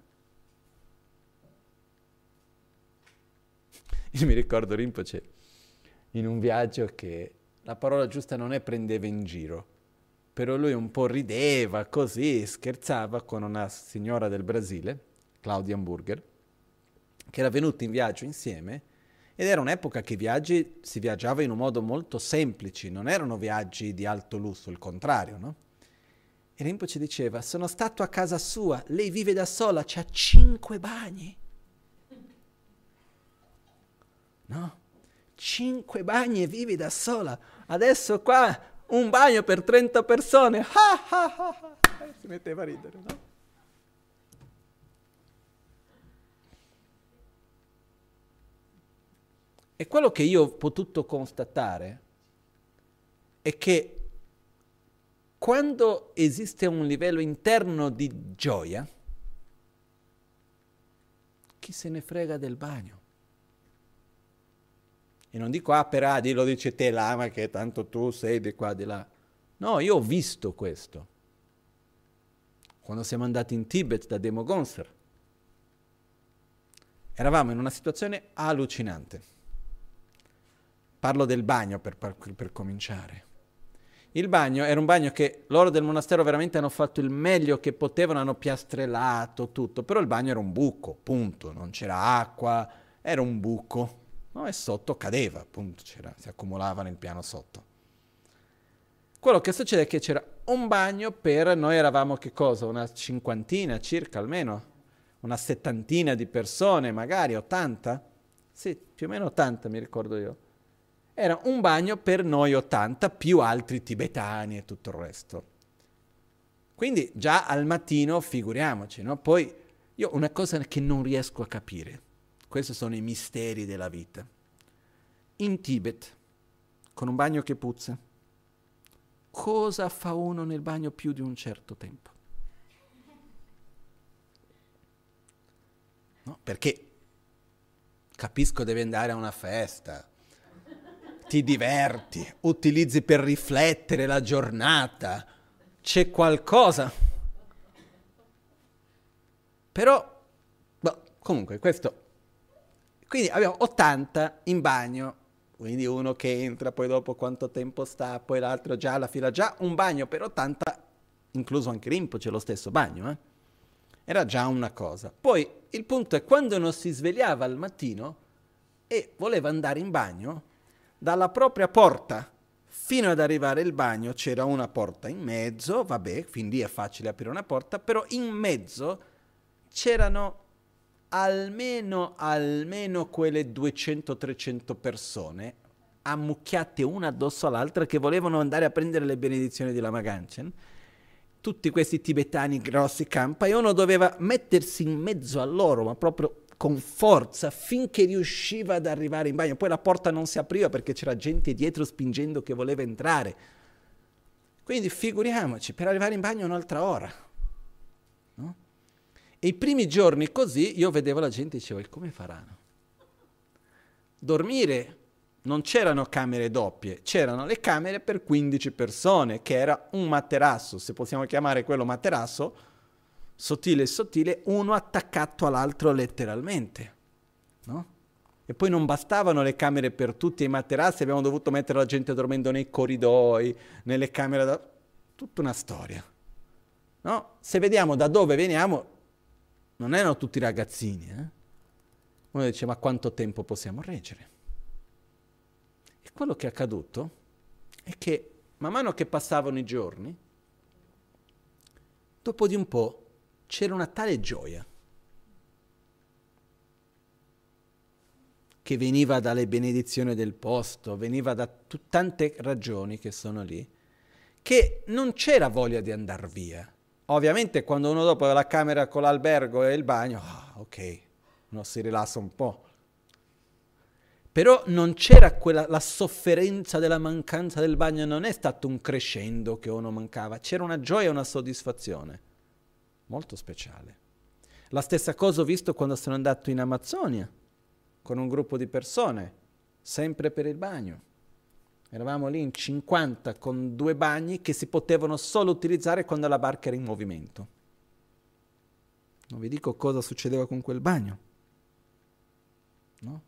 [laughs] Io mi ricordo Rinpoche in un viaggio che la parola giusta non è prendeva in giro, però lui un po' rideva così, scherzava con una signora del Brasile, Claudia Hamburger, che era venuta in viaggio insieme ed era un'epoca che i viaggi si viaggiava in un modo molto semplice, non erano viaggi di alto lusso, il contrario, no? E Rinpoche diceva, sono stato a casa sua, lei vive da sola, c'ha cinque bagni. No? Cinque bagni e vivi da sola. Adesso qua un bagno per 30 persone. [laughs] Ah, si metteva a ridere, no? E quello che io ho potuto constatare è che quando esiste un livello interno di gioia, chi se ne frega del bagno? E non dico, ah, per Adi lo dice te, l'ama, che tanto tu sei di qua, di là. No, io ho visto questo. Quando siamo andati in Tibet da Demo Gonser, eravamo in una situazione allucinante. Parlo del bagno per, per, per cominciare. Il bagno era un bagno che loro del monastero veramente hanno fatto il meglio che potevano, hanno piastrellato tutto, però il bagno era un buco, punto, non c'era acqua, era un buco, no? e sotto cadeva, appunto, si accumulava nel piano sotto. Quello che succede è che c'era un bagno per, noi eravamo che cosa, una cinquantina circa almeno, una settantina di persone, magari 80? Sì, più o meno 80 mi ricordo io era un bagno per noi 80 più altri tibetani e tutto il resto. Quindi già al mattino figuriamoci, no? Poi io una cosa che non riesco a capire, questi sono i misteri della vita. In Tibet, con un bagno che puzza, cosa fa uno nel bagno più di un certo tempo? No? Perché capisco devi andare a una festa, ti diverti, utilizzi per riflettere la giornata, c'è qualcosa. Però, boh, comunque, questo... Quindi abbiamo 80 in bagno, quindi uno che entra, poi dopo quanto tempo sta, poi l'altro già alla fila, già un bagno per 80, incluso anche Rimpo, c'è lo stesso bagno, eh? Era già una cosa. Poi il punto è quando non si svegliava al mattino e voleva andare in bagno, dalla propria porta fino ad arrivare al bagno c'era una porta in mezzo, vabbè, fin lì è facile aprire una porta, però in mezzo c'erano almeno, almeno quelle 200-300 persone ammucchiate una addosso all'altra che volevano andare a prendere le benedizioni di Lama Ganchen. Tutti questi tibetani grossi campa e uno doveva mettersi in mezzo a loro, ma proprio con forza finché riusciva ad arrivare in bagno. Poi la porta non si apriva perché c'era gente dietro spingendo che voleva entrare. Quindi figuriamoci, per arrivare in bagno un'altra ora. No? E i primi giorni così io vedevo la gente e dicevo, come faranno? Dormire non c'erano camere doppie, c'erano le camere per 15 persone, che era un materasso, se possiamo chiamare quello materasso, sottile e sottile, uno attaccato all'altro letteralmente. No? E poi non bastavano le camere per tutti i materassi, abbiamo dovuto mettere la gente dormendo nei corridoi, nelle camere da... Tutta una storia. No? Se vediamo da dove veniamo, non erano tutti ragazzini. Eh? Uno dice, ma quanto tempo possiamo reggere? E quello che è accaduto è che man mano che passavano i giorni, dopo di un po' c'era una tale gioia che veniva dalle benedizioni del posto, veniva da t- tante ragioni che sono lì, che non c'era voglia di andare via. Ovviamente quando uno dopo ha la camera con l'albergo e il bagno, ah, ok, uno si rilassa un po'. Però non c'era quella, la sofferenza della mancanza del bagno, non è stato un crescendo che uno mancava, c'era una gioia e una soddisfazione molto speciale. La stessa cosa ho visto quando sono andato in Amazzonia con un gruppo di persone, sempre per il bagno. Eravamo lì in 50 con due bagni che si potevano solo utilizzare quando la barca era in movimento. Non vi dico cosa succedeva con quel bagno. No?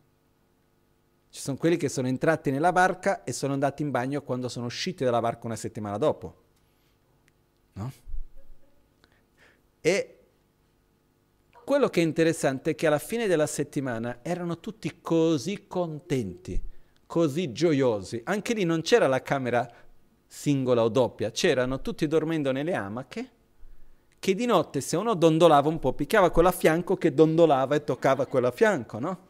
Ci sono quelli che sono entrati nella barca e sono andati in bagno quando sono usciti dalla barca una settimana dopo. No? E quello che è interessante è che alla fine della settimana erano tutti così contenti, così gioiosi. Anche lì non c'era la camera singola o doppia, c'erano tutti dormendo nelle amache che di notte se uno dondolava un po' picchiava quella a fianco che dondolava e toccava quella a fianco, no?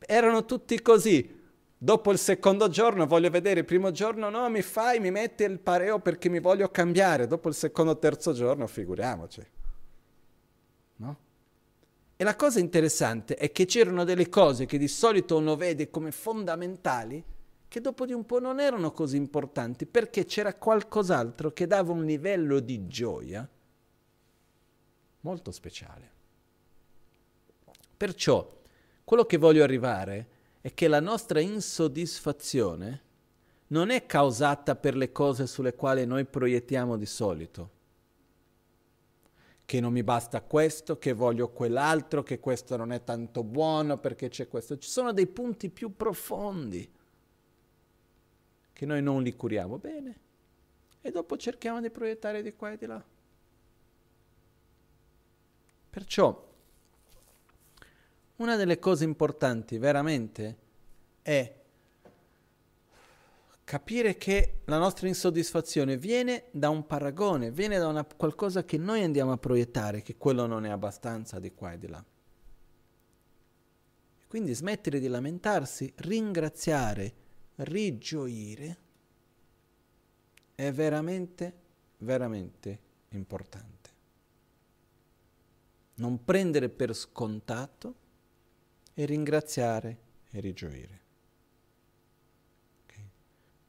Erano tutti così. Dopo il secondo giorno voglio vedere il primo giorno, no, mi fai, mi metti il pareo perché mi voglio cambiare. Dopo il secondo terzo giorno, figuriamoci. E la cosa interessante è che c'erano delle cose che di solito uno vede come fondamentali, che dopo di un po' non erano così importanti, perché c'era qualcos'altro che dava un livello di gioia molto speciale. Perciò, quello che voglio arrivare è che la nostra insoddisfazione non è causata per le cose sulle quali noi proiettiamo di solito. Che non mi basta questo, che voglio quell'altro, che questo non è tanto buono perché c'è questo. Ci sono dei punti più profondi che noi non li curiamo bene e dopo cerchiamo di proiettare di qua e di là. Perciò una delle cose importanti veramente è capire che la nostra insoddisfazione viene da un paragone, viene da una, qualcosa che noi andiamo a proiettare, che quello non è abbastanza di qua e di là. Quindi smettere di lamentarsi, ringraziare rigioire è veramente, veramente importante. Non prendere per scontato e ringraziare e rigioire.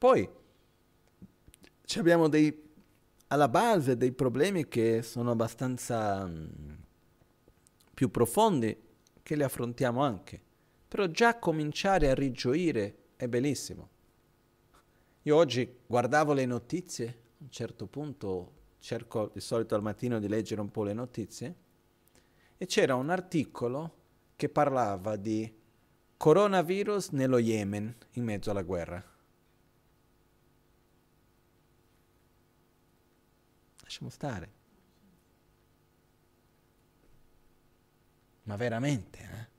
Poi abbiamo dei, alla base dei problemi che sono abbastanza mm, più profondi, che li affrontiamo anche. Però già cominciare a rigioire è bellissimo. Io oggi guardavo le notizie, a un certo punto cerco di solito al mattino di leggere un po' le notizie, e c'era un articolo che parlava di coronavirus nello Yemen in mezzo alla guerra. Lasciamo stare. Ma veramente, eh?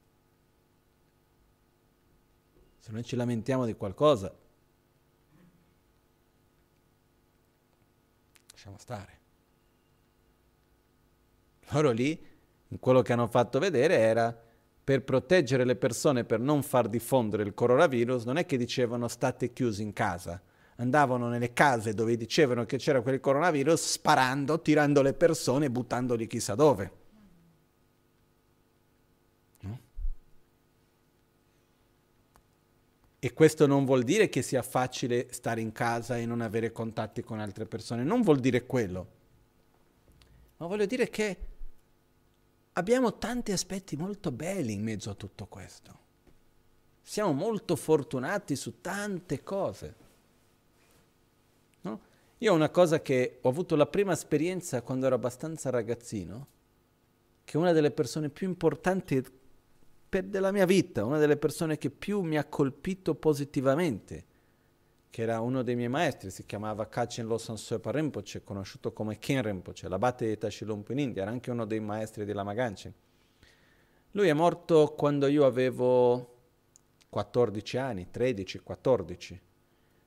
Se noi ci lamentiamo di qualcosa, lasciamo stare. Loro lì, in quello che hanno fatto vedere era per proteggere le persone, per non far diffondere il coronavirus, non è che dicevano state chiusi in casa. Andavano nelle case dove dicevano che c'era quel coronavirus sparando, tirando le persone e buttandoli chissà dove. E questo non vuol dire che sia facile stare in casa e non avere contatti con altre persone, non vuol dire quello. Ma voglio dire che abbiamo tanti aspetti molto belli in mezzo a tutto questo. Siamo molto fortunati su tante cose. Io ho una cosa che ho avuto la prima esperienza quando ero abbastanza ragazzino, che una delle persone più importanti della mia vita, una delle persone che più mi ha colpito positivamente, che era uno dei miei maestri, si chiamava Kachen Losan Sopa Rinpoche, conosciuto come Ken Rinpoche, l'abate di Tashilumpo in India, era anche uno dei maestri di Lama. Lui è morto quando io avevo 14 anni, 13, 14.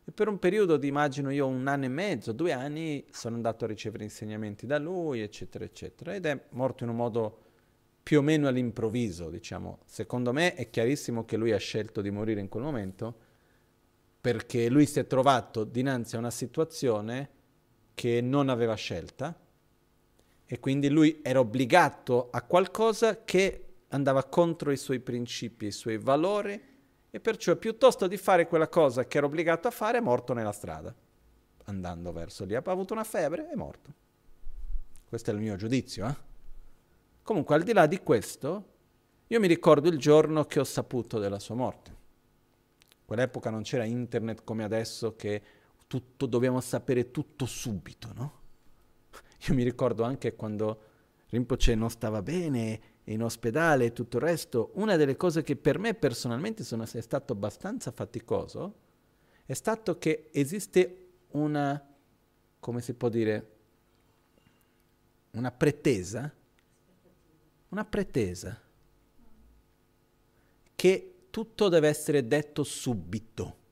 E per un periodo di, immagino io, un anno e mezzo, due anni, sono andato a ricevere insegnamenti da lui, eccetera, eccetera. Ed è morto in un modo più o meno all'improvviso, diciamo. Secondo me è chiarissimo che lui ha scelto di morire in quel momento perché lui si è trovato dinanzi a una situazione che non aveva scelta e quindi lui era obbligato a qualcosa che andava contro i suoi principi, i suoi valori e perciò piuttosto di fare quella cosa che era obbligato a fare è morto nella strada, andando verso lì. Ha avuto una febbre e è morto. Questo è il mio giudizio, eh? Comunque, al di là di questo, io mi ricordo il giorno che ho saputo della sua morte. In quell'epoca non c'era internet come adesso che tutto, dobbiamo sapere tutto subito, no? Io mi ricordo anche quando Rinpoche non stava bene, in ospedale e tutto il resto, una delle cose che per me personalmente sono, è stato abbastanza faticoso è stato che esiste una, come si può dire, una pretesa una pretesa che tutto deve essere detto subito.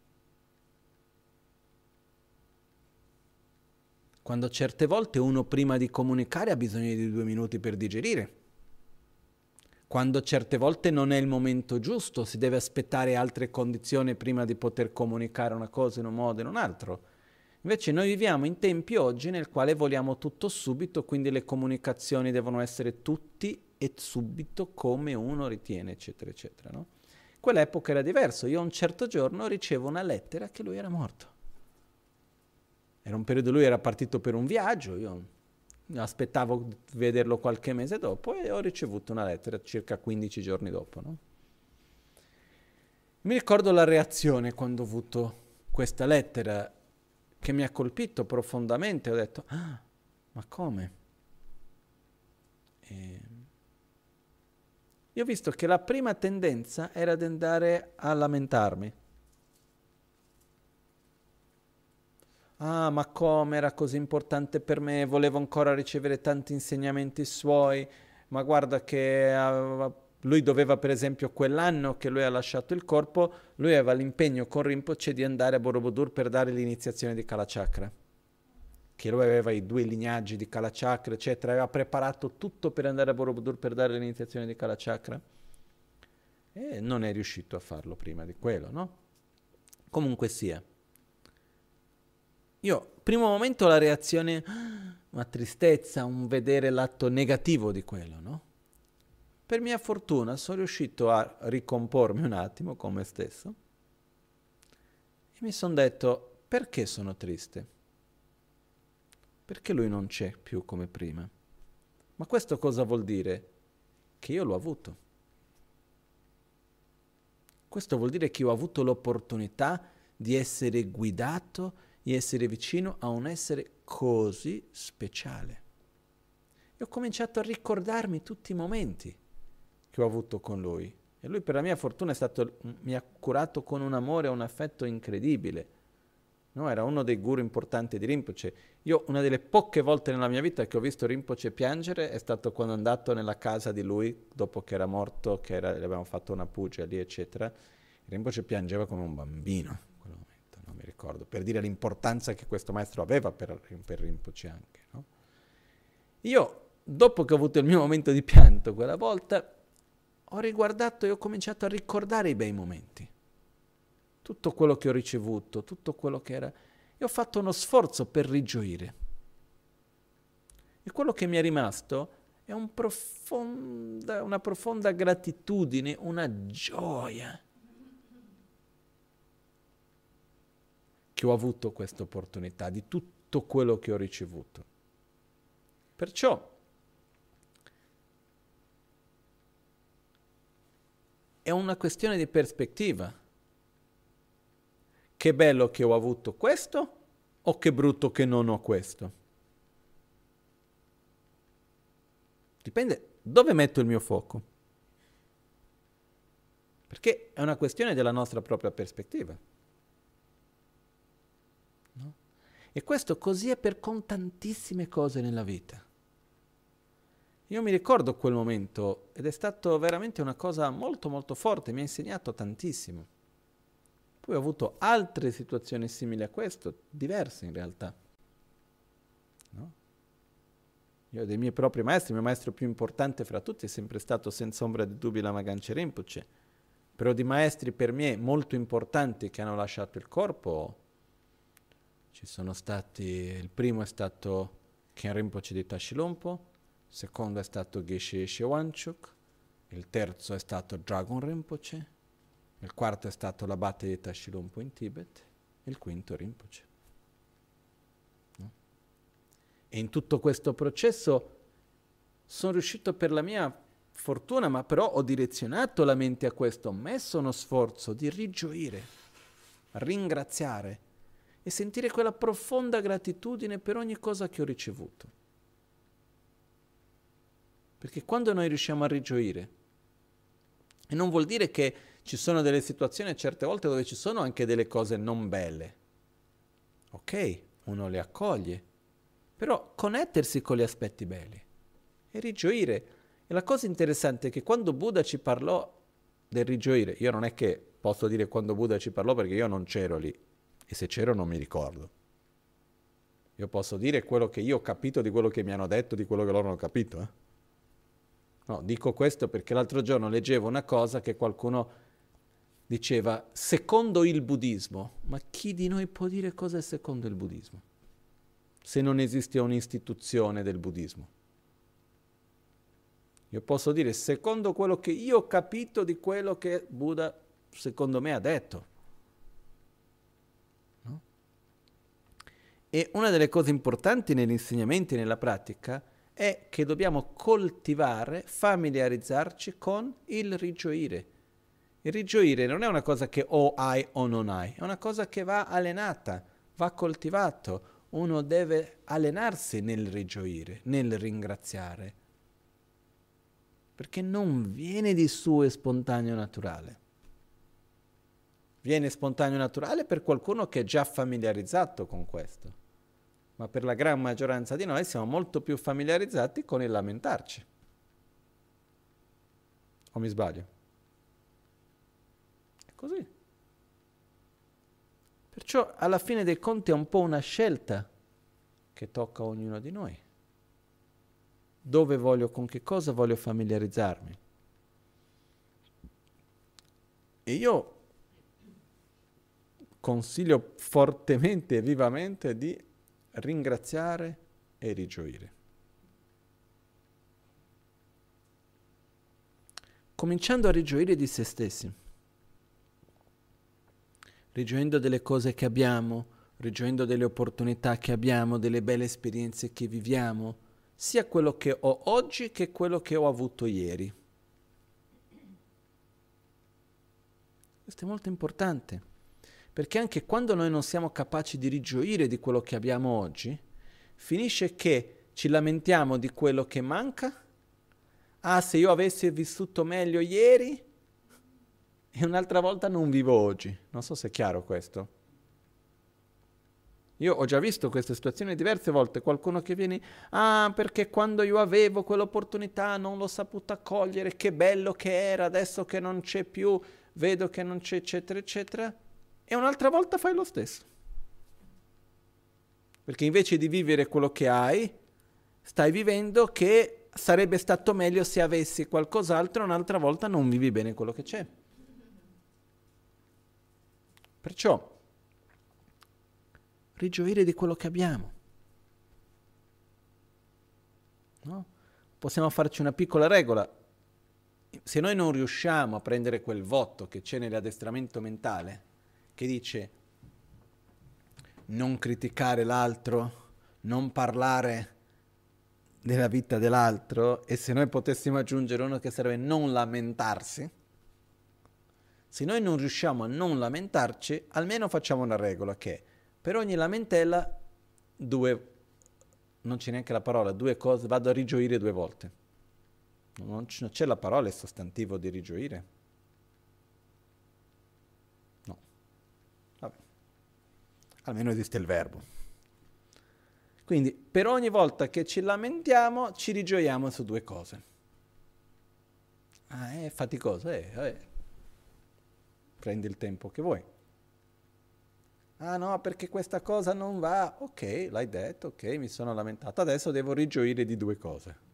Quando certe volte uno prima di comunicare ha bisogno di due minuti per digerire. Quando certe volte non è il momento giusto, si deve aspettare altre condizioni prima di poter comunicare una cosa in un modo o in un altro. Invece noi viviamo in tempi oggi nel quale vogliamo tutto subito, quindi le comunicazioni devono essere tutti e subito come uno ritiene, eccetera, eccetera. No? Quell'epoca era diverso. Io un certo giorno ricevo una lettera che lui era morto. Era un periodo, lui era partito per un viaggio, io aspettavo di vederlo qualche mese dopo e ho ricevuto una lettera circa 15 giorni dopo. No? Mi ricordo la reazione quando ho avuto questa lettera che mi ha colpito profondamente. Ho detto, ah, ma come? E io ho visto che la prima tendenza era di andare a lamentarmi. Ah, ma come era così importante per me, volevo ancora ricevere tanti insegnamenti suoi, ma guarda che uh, lui doveva, per esempio, quell'anno che lui ha lasciato il corpo, lui aveva l'impegno con Rinpoche di andare a Borobudur per dare l'iniziazione di Kalachakra che lui aveva i due lignaggi di Kalachakra, eccetera, aveva preparato tutto per andare a Borobudur per dare l'iniziazione di Kalachakra e non è riuscito a farlo prima di quello, no? Comunque sia. Io, primo momento, la reazione, una tristezza, un vedere l'atto negativo di quello, no? Per mia fortuna sono riuscito a ricompormi un attimo con me stesso e mi sono detto, perché sono triste? Perché lui non c'è più come prima? Ma questo cosa vuol dire? Che io l'ho avuto. Questo vuol dire che io ho avuto l'opportunità di essere guidato, di essere vicino a un essere così speciale. E ho cominciato a ricordarmi tutti i momenti che ho avuto con lui. E lui per la mia fortuna stato, mi ha curato con un amore e un affetto incredibile. No? Era uno dei guru importanti di Rinpoche. Io una delle poche volte nella mia vita che ho visto Rinpoche piangere è stato quando è andato nella casa di lui, dopo che era morto, che era, gli avevamo fatto una pugia lì, eccetera. Rinpoche piangeva come un bambino ricordo, per dire l'importanza che questo maestro aveva per, per Rinpoche anche. No? Io, dopo che ho avuto il mio momento di pianto quella volta, ho riguardato e ho cominciato a ricordare i bei momenti tutto quello che ho ricevuto, tutto quello che era, e ho fatto uno sforzo per rigioire. E quello che mi è rimasto è un profonda, una profonda gratitudine, una gioia che ho avuto questa opportunità, di tutto quello che ho ricevuto. Perciò è una questione di prospettiva. Che bello che ho avuto questo o che brutto che non ho questo? Dipende dove metto il mio fuoco. Perché è una questione della nostra propria prospettiva. No? E questo così è per con tantissime cose nella vita. Io mi ricordo quel momento ed è stato veramente una cosa molto molto forte, mi ha insegnato tantissimo. Poi ho avuto altre situazioni simili a questo, diverse in realtà. No? Io dei miei propri maestri, il mio maestro più importante fra tutti è sempre stato senza ombra di dubbio la Maganche Rinpoche, però di maestri per me molto importanti che hanno lasciato il corpo ci sono stati, il primo è stato Ken Rinpoche di Tashilompo, il secondo è stato Geshe Shewanchuk, il terzo è stato Dragon Rinpoche, il quarto è stato l'abate di Tashilompo in Tibet, e il quinto Rinpoche. No? E in tutto questo processo sono riuscito per la mia fortuna, ma però ho direzionato la mente a questo, ho messo uno sforzo di rigioire, ringraziare e sentire quella profonda gratitudine per ogni cosa che ho ricevuto. Perché quando noi riusciamo a rigioire, e non vuol dire che ci sono delle situazioni certe volte dove ci sono anche delle cose non belle. Ok, uno le accoglie, però connettersi con gli aspetti belli e rigioire. E la cosa interessante è che quando Buddha ci parlò del rigioire, io non è che posso dire quando Buddha ci parlò perché io non c'ero lì e se c'ero non mi ricordo. Io posso dire quello che io ho capito di quello che mi hanno detto, di quello che loro hanno capito. Eh? No, dico questo perché l'altro giorno leggevo una cosa che qualcuno diceva secondo il buddismo, ma chi di noi può dire cosa è secondo il buddismo? Se non esiste un'istituzione del buddismo. Io posso dire secondo quello che io ho capito di quello che Buddha secondo me ha detto. E una delle cose importanti negli insegnamenti nella pratica è che dobbiamo coltivare, familiarizzarci con il rigioire il rigioire non è una cosa che o hai o non hai, è una cosa che va allenata, va coltivato. Uno deve allenarsi nel rigioire, nel ringraziare, perché non viene di suo e spontaneo naturale. Viene spontaneo naturale per qualcuno che è già familiarizzato con questo, ma per la gran maggioranza di noi siamo molto più familiarizzati con il lamentarci. O mi sbaglio? Così. Perciò alla fine dei conti è un po' una scelta che tocca a ognuno di noi. Dove voglio, con che cosa voglio familiarizzarmi. E io consiglio fortemente e vivamente di ringraziare e rigioire. Cominciando a rigioire di se stessi, rigioendo delle cose che abbiamo, rigioendo delle opportunità che abbiamo, delle belle esperienze che viviamo, sia quello che ho oggi che quello che ho avuto ieri. Questo è molto importante, perché anche quando noi non siamo capaci di rigioire di quello che abbiamo oggi, finisce che ci lamentiamo di quello che manca. Ah, se io avessi vissuto meglio ieri e un'altra volta non vivo oggi. Non so se è chiaro questo. Io ho già visto queste situazioni diverse volte, qualcuno che viene, ah perché quando io avevo quell'opportunità non l'ho saputa cogliere, che bello che era, adesso che non c'è più, vedo che non c'è, eccetera, eccetera, e un'altra volta fai lo stesso. Perché invece di vivere quello che hai, stai vivendo che sarebbe stato meglio se avessi qualcos'altro e un'altra volta non vivi bene quello che c'è. Perciò, rigioire di quello che abbiamo. No? Possiamo farci una piccola regola. Se noi non riusciamo a prendere quel voto che c'è nell'addestramento mentale, che dice non criticare l'altro, non parlare della vita dell'altro, e se noi potessimo aggiungere uno che serve non lamentarsi, se noi non riusciamo a non lamentarci, almeno facciamo una regola che per ogni lamentela due, non c'è neanche la parola, due cose, vado a rigioire due volte. Non c'è la parola, il sostantivo di rigioire. No. Vabbè. Almeno esiste il verbo. Quindi per ogni volta che ci lamentiamo ci rigioiamo su due cose. Ah, è faticoso, eh, eh. Prendi il tempo che vuoi. Ah no, perché questa cosa non va. Ok, l'hai detto, ok, mi sono lamentato. Adesso devo rigioire di due cose.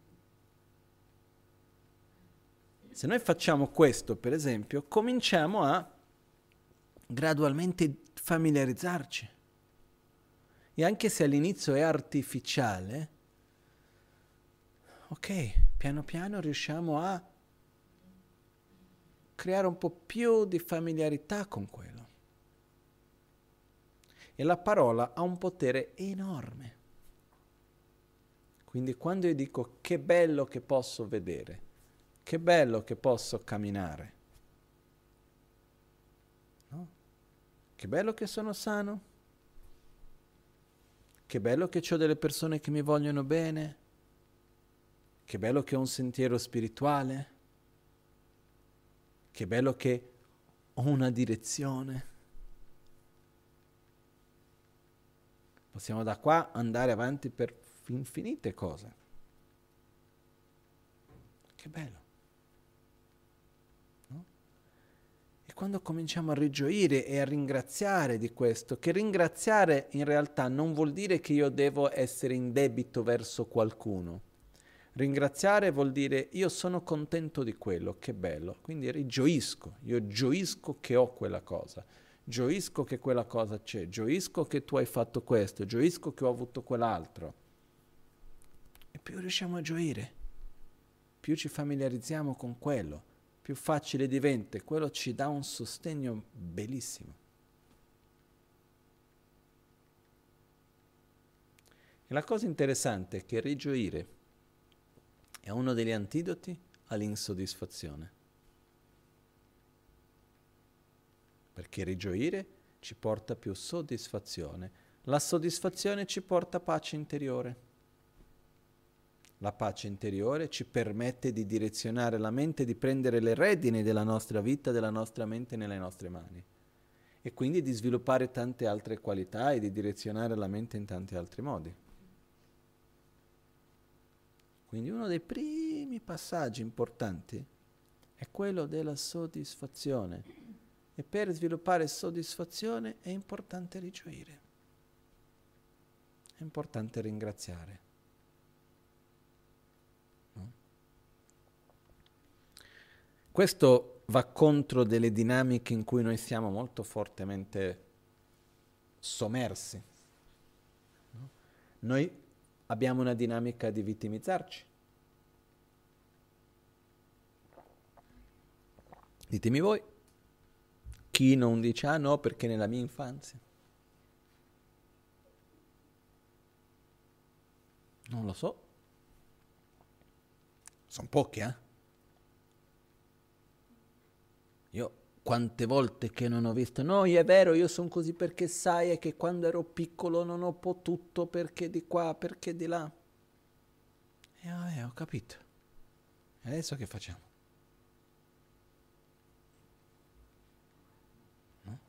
Se noi facciamo questo, per esempio, cominciamo a gradualmente familiarizzarci. E anche se all'inizio è artificiale, ok, piano piano riusciamo a creare un po' più di familiarità con quello. E la parola ha un potere enorme. Quindi quando io dico che bello che posso vedere, che bello che posso camminare, no? che bello che sono sano, che bello che ho delle persone che mi vogliono bene, che bello che ho un sentiero spirituale, che bello che ho una direzione. Possiamo da qua andare avanti per infinite cose. Che bello. No? E quando cominciamo a rigioire e a ringraziare di questo, che ringraziare in realtà non vuol dire che io devo essere in debito verso qualcuno. Ringraziare vuol dire io sono contento di quello, che bello, quindi rigioisco, io gioisco che ho quella cosa gioisco che quella cosa c'è, gioisco che tu hai fatto questo, gioisco che ho avuto quell'altro. E più riusciamo a gioire, più ci familiarizziamo con quello, più facile diventa, quello ci dà un sostegno bellissimo. E la cosa interessante è che rigioire è uno degli antidoti all'insoddisfazione. perché rigioire ci porta più soddisfazione. La soddisfazione ci porta pace interiore. La pace interiore ci permette di direzionare la mente, di prendere le redini della nostra vita, della nostra mente nelle nostre mani e quindi di sviluppare tante altre qualità e di direzionare la mente in tanti altri modi. Quindi uno dei primi passaggi importanti è quello della soddisfazione e per sviluppare soddisfazione è importante rigioire, è importante ringraziare. Questo va contro delle dinamiche in cui noi siamo molto fortemente sommersi. No? Noi abbiamo una dinamica di vittimizzarci. Ditemi voi, chi non dice ah no perché nella mia infanzia? Non lo so. Sono pochi, eh? Io quante volte che non ho visto, no, è vero, io sono così perché sai che quando ero piccolo non ho potuto perché di qua, perché di là. E vabbè, ho capito. E adesso che facciamo? No?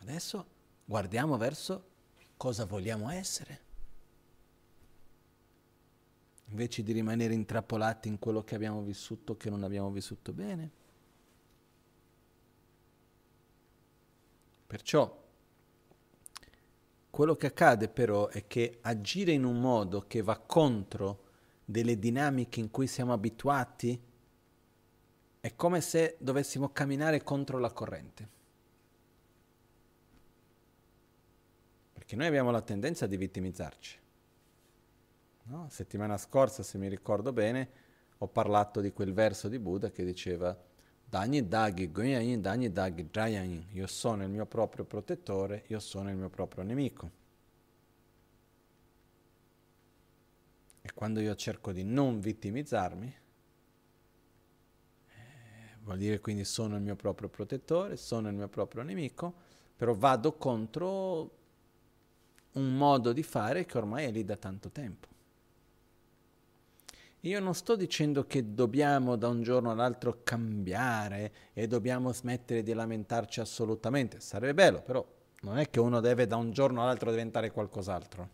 Adesso guardiamo verso cosa vogliamo essere invece di rimanere intrappolati in quello che abbiamo vissuto che non abbiamo vissuto bene. Perciò quello che accade però è che agire in un modo che va contro delle dinamiche in cui siamo abituati è come se dovessimo camminare contro la corrente. Perché noi abbiamo la tendenza di vittimizzarci. No? Settimana scorsa, se mi ricordo bene, ho parlato di quel verso di Buddha che diceva Dagni Daghi Goyain, Dagni Daghi Drayain, io sono il mio proprio protettore, io sono il mio proprio nemico. E quando io cerco di non vittimizzarmi, eh, vuol dire quindi sono il mio proprio protettore, sono il mio proprio nemico, però vado contro un modo di fare che ormai è lì da tanto tempo. Io non sto dicendo che dobbiamo da un giorno all'altro cambiare e dobbiamo smettere di lamentarci assolutamente. Sarebbe bello, però non è che uno deve da un giorno all'altro diventare qualcos'altro.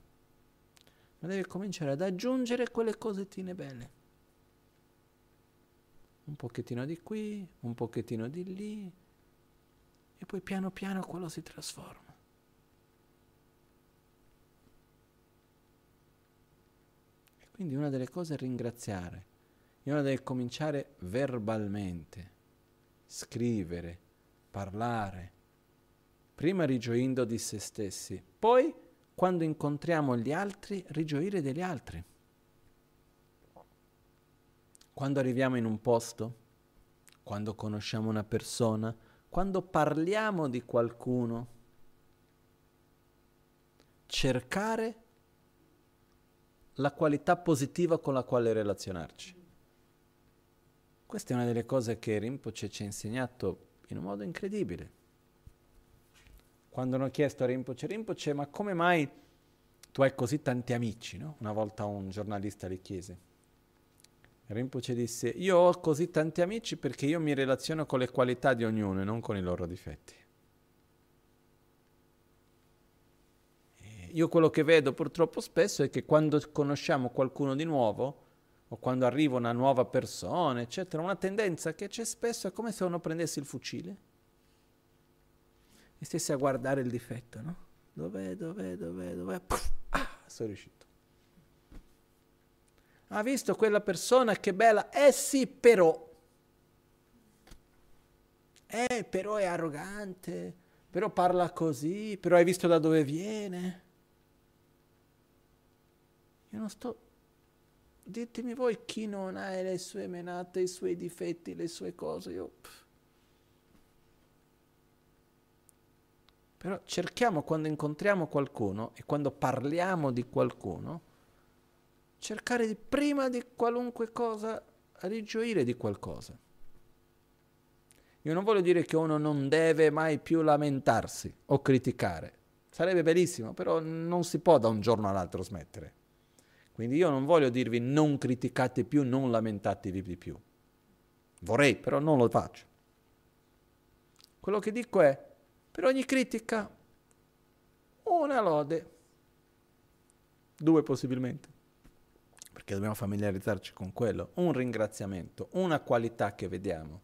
Ma deve cominciare ad aggiungere quelle cosettine belle. Un pochettino di qui, un pochettino di lì, e poi piano piano quello si trasforma. Quindi una delle cose è ringraziare, e una deve cominciare verbalmente, scrivere, parlare, prima rigioendo di se stessi, poi quando incontriamo gli altri, rigioire degli altri. Quando arriviamo in un posto, quando conosciamo una persona, quando parliamo di qualcuno, cercare la qualità positiva con la quale relazionarci. Questa è una delle cose che Rinpoche ci ha insegnato in un modo incredibile. Quando hanno chiesto a Rinpoche, Rinpoche, ma come mai tu hai così tanti amici? No? Una volta un giornalista gli chiese. Rinpoche disse, io ho così tanti amici perché io mi relaziono con le qualità di ognuno e non con i loro difetti. Io quello che vedo purtroppo spesso è che quando conosciamo qualcuno di nuovo, o quando arriva una nuova persona, eccetera, una tendenza che c'è spesso è come se uno prendesse il fucile e stesse a guardare il difetto, no? Dov'è, dov'è, dov'è, dov'è? Puff, ah, sono riuscito. Ha visto quella persona che bella? Eh sì, però. Eh, però è arrogante, però parla così, però hai visto da dove viene? Io non sto... Ditemi voi chi non ha le sue menate, i suoi difetti, le sue cose. Io... Però cerchiamo quando incontriamo qualcuno e quando parliamo di qualcuno, cercare di, prima di qualunque cosa rigioire di qualcosa. Io non voglio dire che uno non deve mai più lamentarsi o criticare. Sarebbe bellissimo, però non si può da un giorno all'altro smettere. Quindi io non voglio dirvi non criticate più, non lamentatevi di più. Vorrei, però non lo faccio. Quello che dico è, per ogni critica, una lode, due possibilmente, perché dobbiamo familiarizzarci con quello, un ringraziamento, una qualità che vediamo.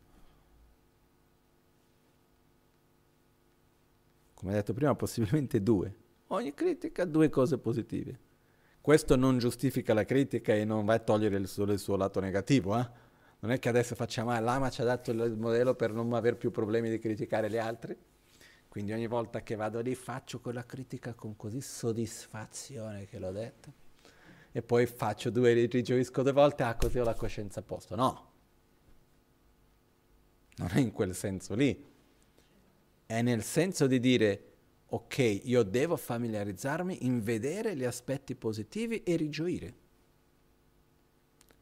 Come detto prima, possibilmente due. Ogni critica, due cose positive. Questo non giustifica la critica e non va a togliere il suo, il suo lato negativo. Eh? Non è che adesso facciamo, ah, l'ama ci ha dato il modello per non avere più problemi di criticare gli altri. quindi ogni volta che vado lì faccio quella critica con così soddisfazione che l'ho detto e poi faccio due, rigioisco due volte, ah così ho la coscienza a posto. No, non è in quel senso lì, è nel senso di dire ok, io devo familiarizzarmi in vedere gli aspetti positivi e rigioire.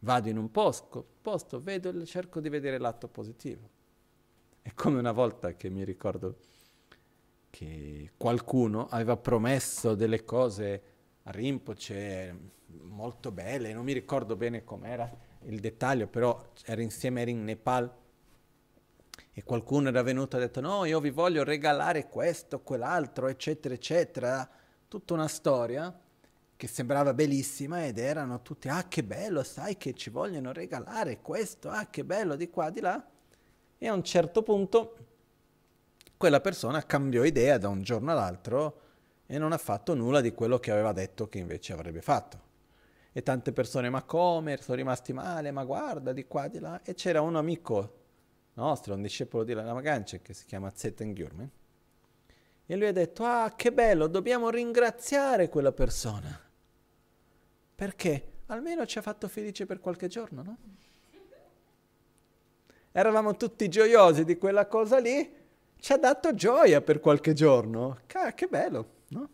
Vado in un posto, posto vedo, cerco di vedere l'atto positivo. È come una volta che mi ricordo che qualcuno aveva promesso delle cose a Rinpoche molto belle, non mi ricordo bene com'era il dettaglio, però era insieme, era in Nepal e qualcuno era venuto e ha detto no, io vi voglio regalare questo, quell'altro, eccetera, eccetera, tutta una storia che sembrava bellissima ed erano tutti, ah che bello, sai che ci vogliono regalare questo, ah che bello, di qua, di là. E a un certo punto quella persona cambiò idea da un giorno all'altro e non ha fatto nulla di quello che aveva detto che invece avrebbe fatto. E tante persone, ma come? Sono rimasti male, ma guarda, di qua, di là. E c'era un amico nostro, un discepolo di Lama Ganche che si chiama Zeten Gyurme. E lui ha detto, ah che bello, dobbiamo ringraziare quella persona. Perché? Almeno ci ha fatto felice per qualche giorno, no? Eravamo tutti gioiosi di quella cosa lì, ci ha dato gioia per qualche giorno. Cà, che bello, no?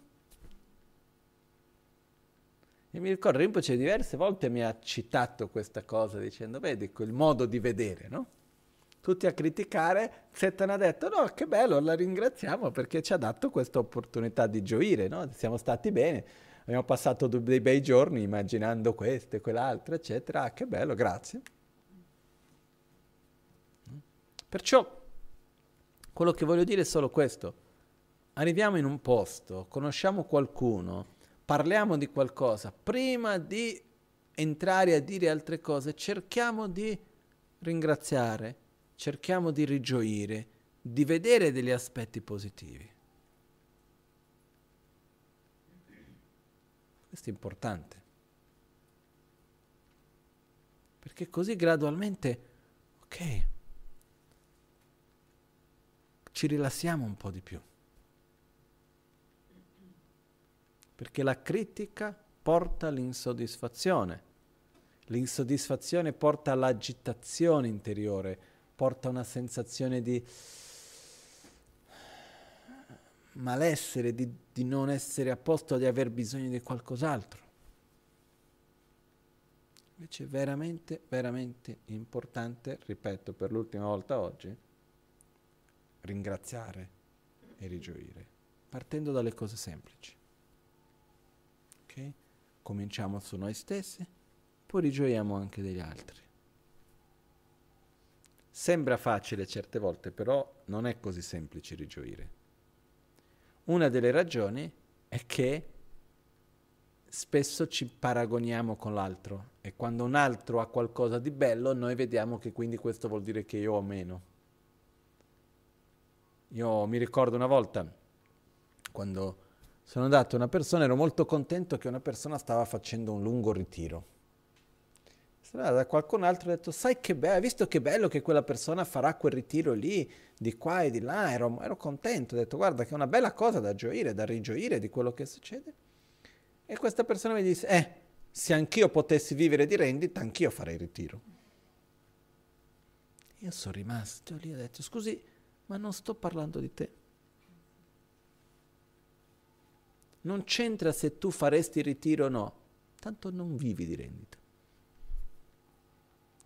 E mi ricordo, Rinpoche diverse volte mi ha citato questa cosa dicendo, vedi, quel modo di vedere, no? Tutti a criticare, Setan ha detto no, che bello, la ringraziamo perché ci ha dato questa opportunità di gioire, no? siamo stati bene, abbiamo passato dei bei giorni immaginando questo e quell'altro, eccetera, ah, che bello, grazie. Perciò quello che voglio dire è solo questo, arriviamo in un posto, conosciamo qualcuno, parliamo di qualcosa, prima di entrare a dire altre cose, cerchiamo di ringraziare, cerchiamo di rigioire, di vedere degli aspetti positivi. Questo è importante. Perché così gradualmente, ok, ci rilassiamo un po' di più. Perché la critica porta all'insoddisfazione. L'insoddisfazione porta all'agitazione interiore, porta una sensazione di malessere, di, di non essere a posto, di aver bisogno di qualcos'altro. Invece è veramente, veramente importante, ripeto per l'ultima volta oggi, ringraziare e rigioire, partendo dalle cose semplici. Ok? Cominciamo su noi stessi, poi rigioiamo anche degli altri. Sembra facile certe volte, però non è così semplice rigioire. Una delle ragioni è che spesso ci paragoniamo con l'altro e quando un altro ha qualcosa di bello noi vediamo che quindi questo vuol dire che io ho meno. Io mi ricordo una volta quando sono andato a una persona ero molto contento che una persona stava facendo un lungo ritiro da qualcun altro ho detto, sai che bello, hai visto che bello che quella persona farà quel ritiro lì, di qua e di là, ero, ero contento, ho detto, guarda che è una bella cosa da gioire, da rigioire di quello che succede. E questa persona mi disse, eh, se anch'io potessi vivere di rendita, anch'io farei ritiro. Io sono rimasto lì ho detto, scusi, ma non sto parlando di te. Non c'entra se tu faresti ritiro o no, tanto non vivi di rendita.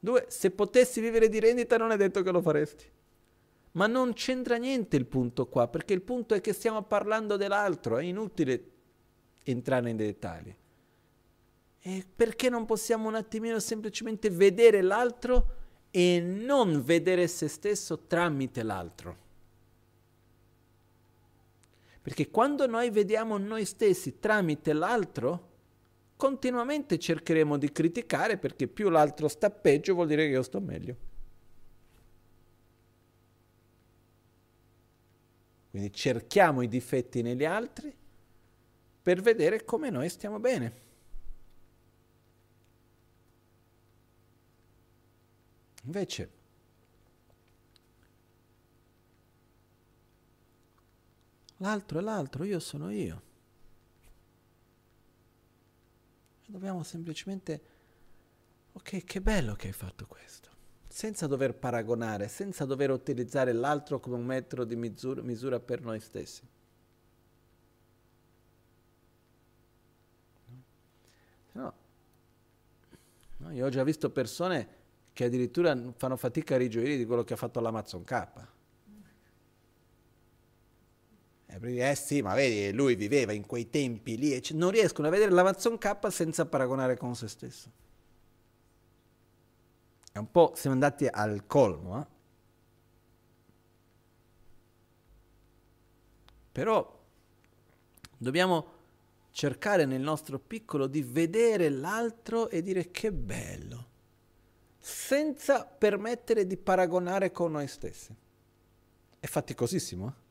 Due, se potessi vivere di rendita non è detto che lo faresti. Ma non c'entra niente il punto qua, perché il punto è che stiamo parlando dell'altro, è inutile entrare nei dettagli. E perché non possiamo un attimino semplicemente vedere l'altro e non vedere se stesso tramite l'altro? Perché quando noi vediamo noi stessi tramite l'altro, continuamente cercheremo di criticare perché più l'altro sta peggio vuol dire che io sto meglio. Quindi cerchiamo i difetti negli altri per vedere come noi stiamo bene. Invece, l'altro è l'altro, io sono io. Dobbiamo semplicemente, ok, che bello che hai fatto questo, senza dover paragonare, senza dover utilizzare l'altro come un metro di misura, misura per noi stessi. No. no. Io ho già visto persone che addirittura fanno fatica a rigioire di quello che ha fatto l'Amazon K. Eh sì, ma vedi, lui viveva in quei tempi lì e non riescono a vedere l'Amazon K senza paragonare con se stesso. È un po', siamo andati al colmo, eh? Però dobbiamo cercare nel nostro piccolo di vedere l'altro e dire che bello, senza permettere di paragonare con noi stessi. È faticosissimo, eh?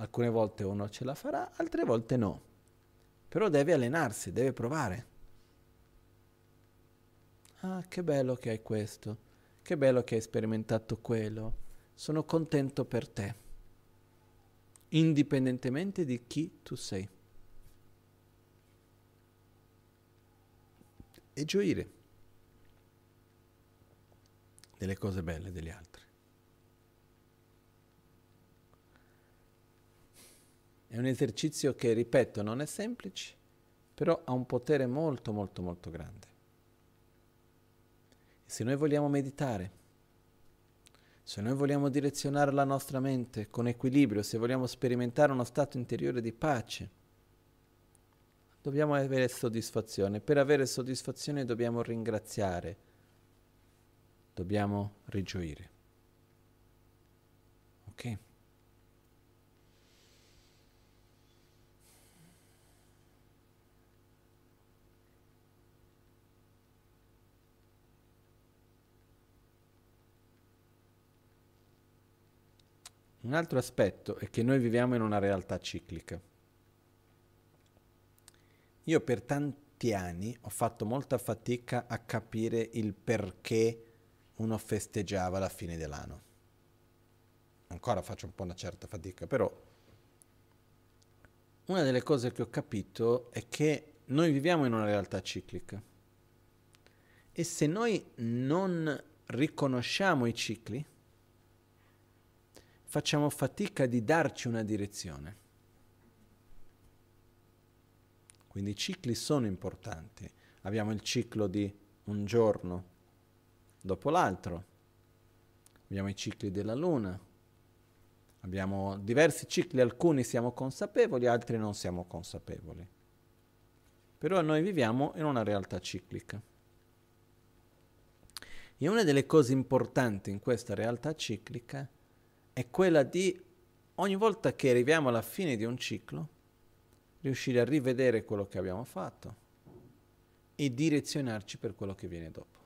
Alcune volte uno ce la farà, altre volte no. Però deve allenarsi, deve provare. Ah, che bello che hai questo, che bello che hai sperimentato quello. Sono contento per te, indipendentemente di chi tu sei. E gioire delle cose belle degli altri. È un esercizio che, ripeto, non è semplice, però ha un potere molto, molto, molto grande. E se noi vogliamo meditare, se noi vogliamo direzionare la nostra mente con equilibrio, se vogliamo sperimentare uno stato interiore di pace, dobbiamo avere soddisfazione. Per avere soddisfazione dobbiamo ringraziare, dobbiamo rigioire. Ok? Un altro aspetto è che noi viviamo in una realtà ciclica. Io per tanti anni ho fatto molta fatica a capire il perché uno festeggiava la fine dell'anno. Ancora faccio un po' una certa fatica, però una delle cose che ho capito è che noi viviamo in una realtà ciclica e se noi non riconosciamo i cicli, facciamo fatica di darci una direzione. Quindi i cicli sono importanti. Abbiamo il ciclo di un giorno dopo l'altro, abbiamo i cicli della luna, abbiamo diversi cicli, alcuni siamo consapevoli, altri non siamo consapevoli. Però noi viviamo in una realtà ciclica. E una delle cose importanti in questa realtà ciclica è è quella di ogni volta che arriviamo alla fine di un ciclo, riuscire a rivedere quello che abbiamo fatto e direzionarci per quello che viene dopo.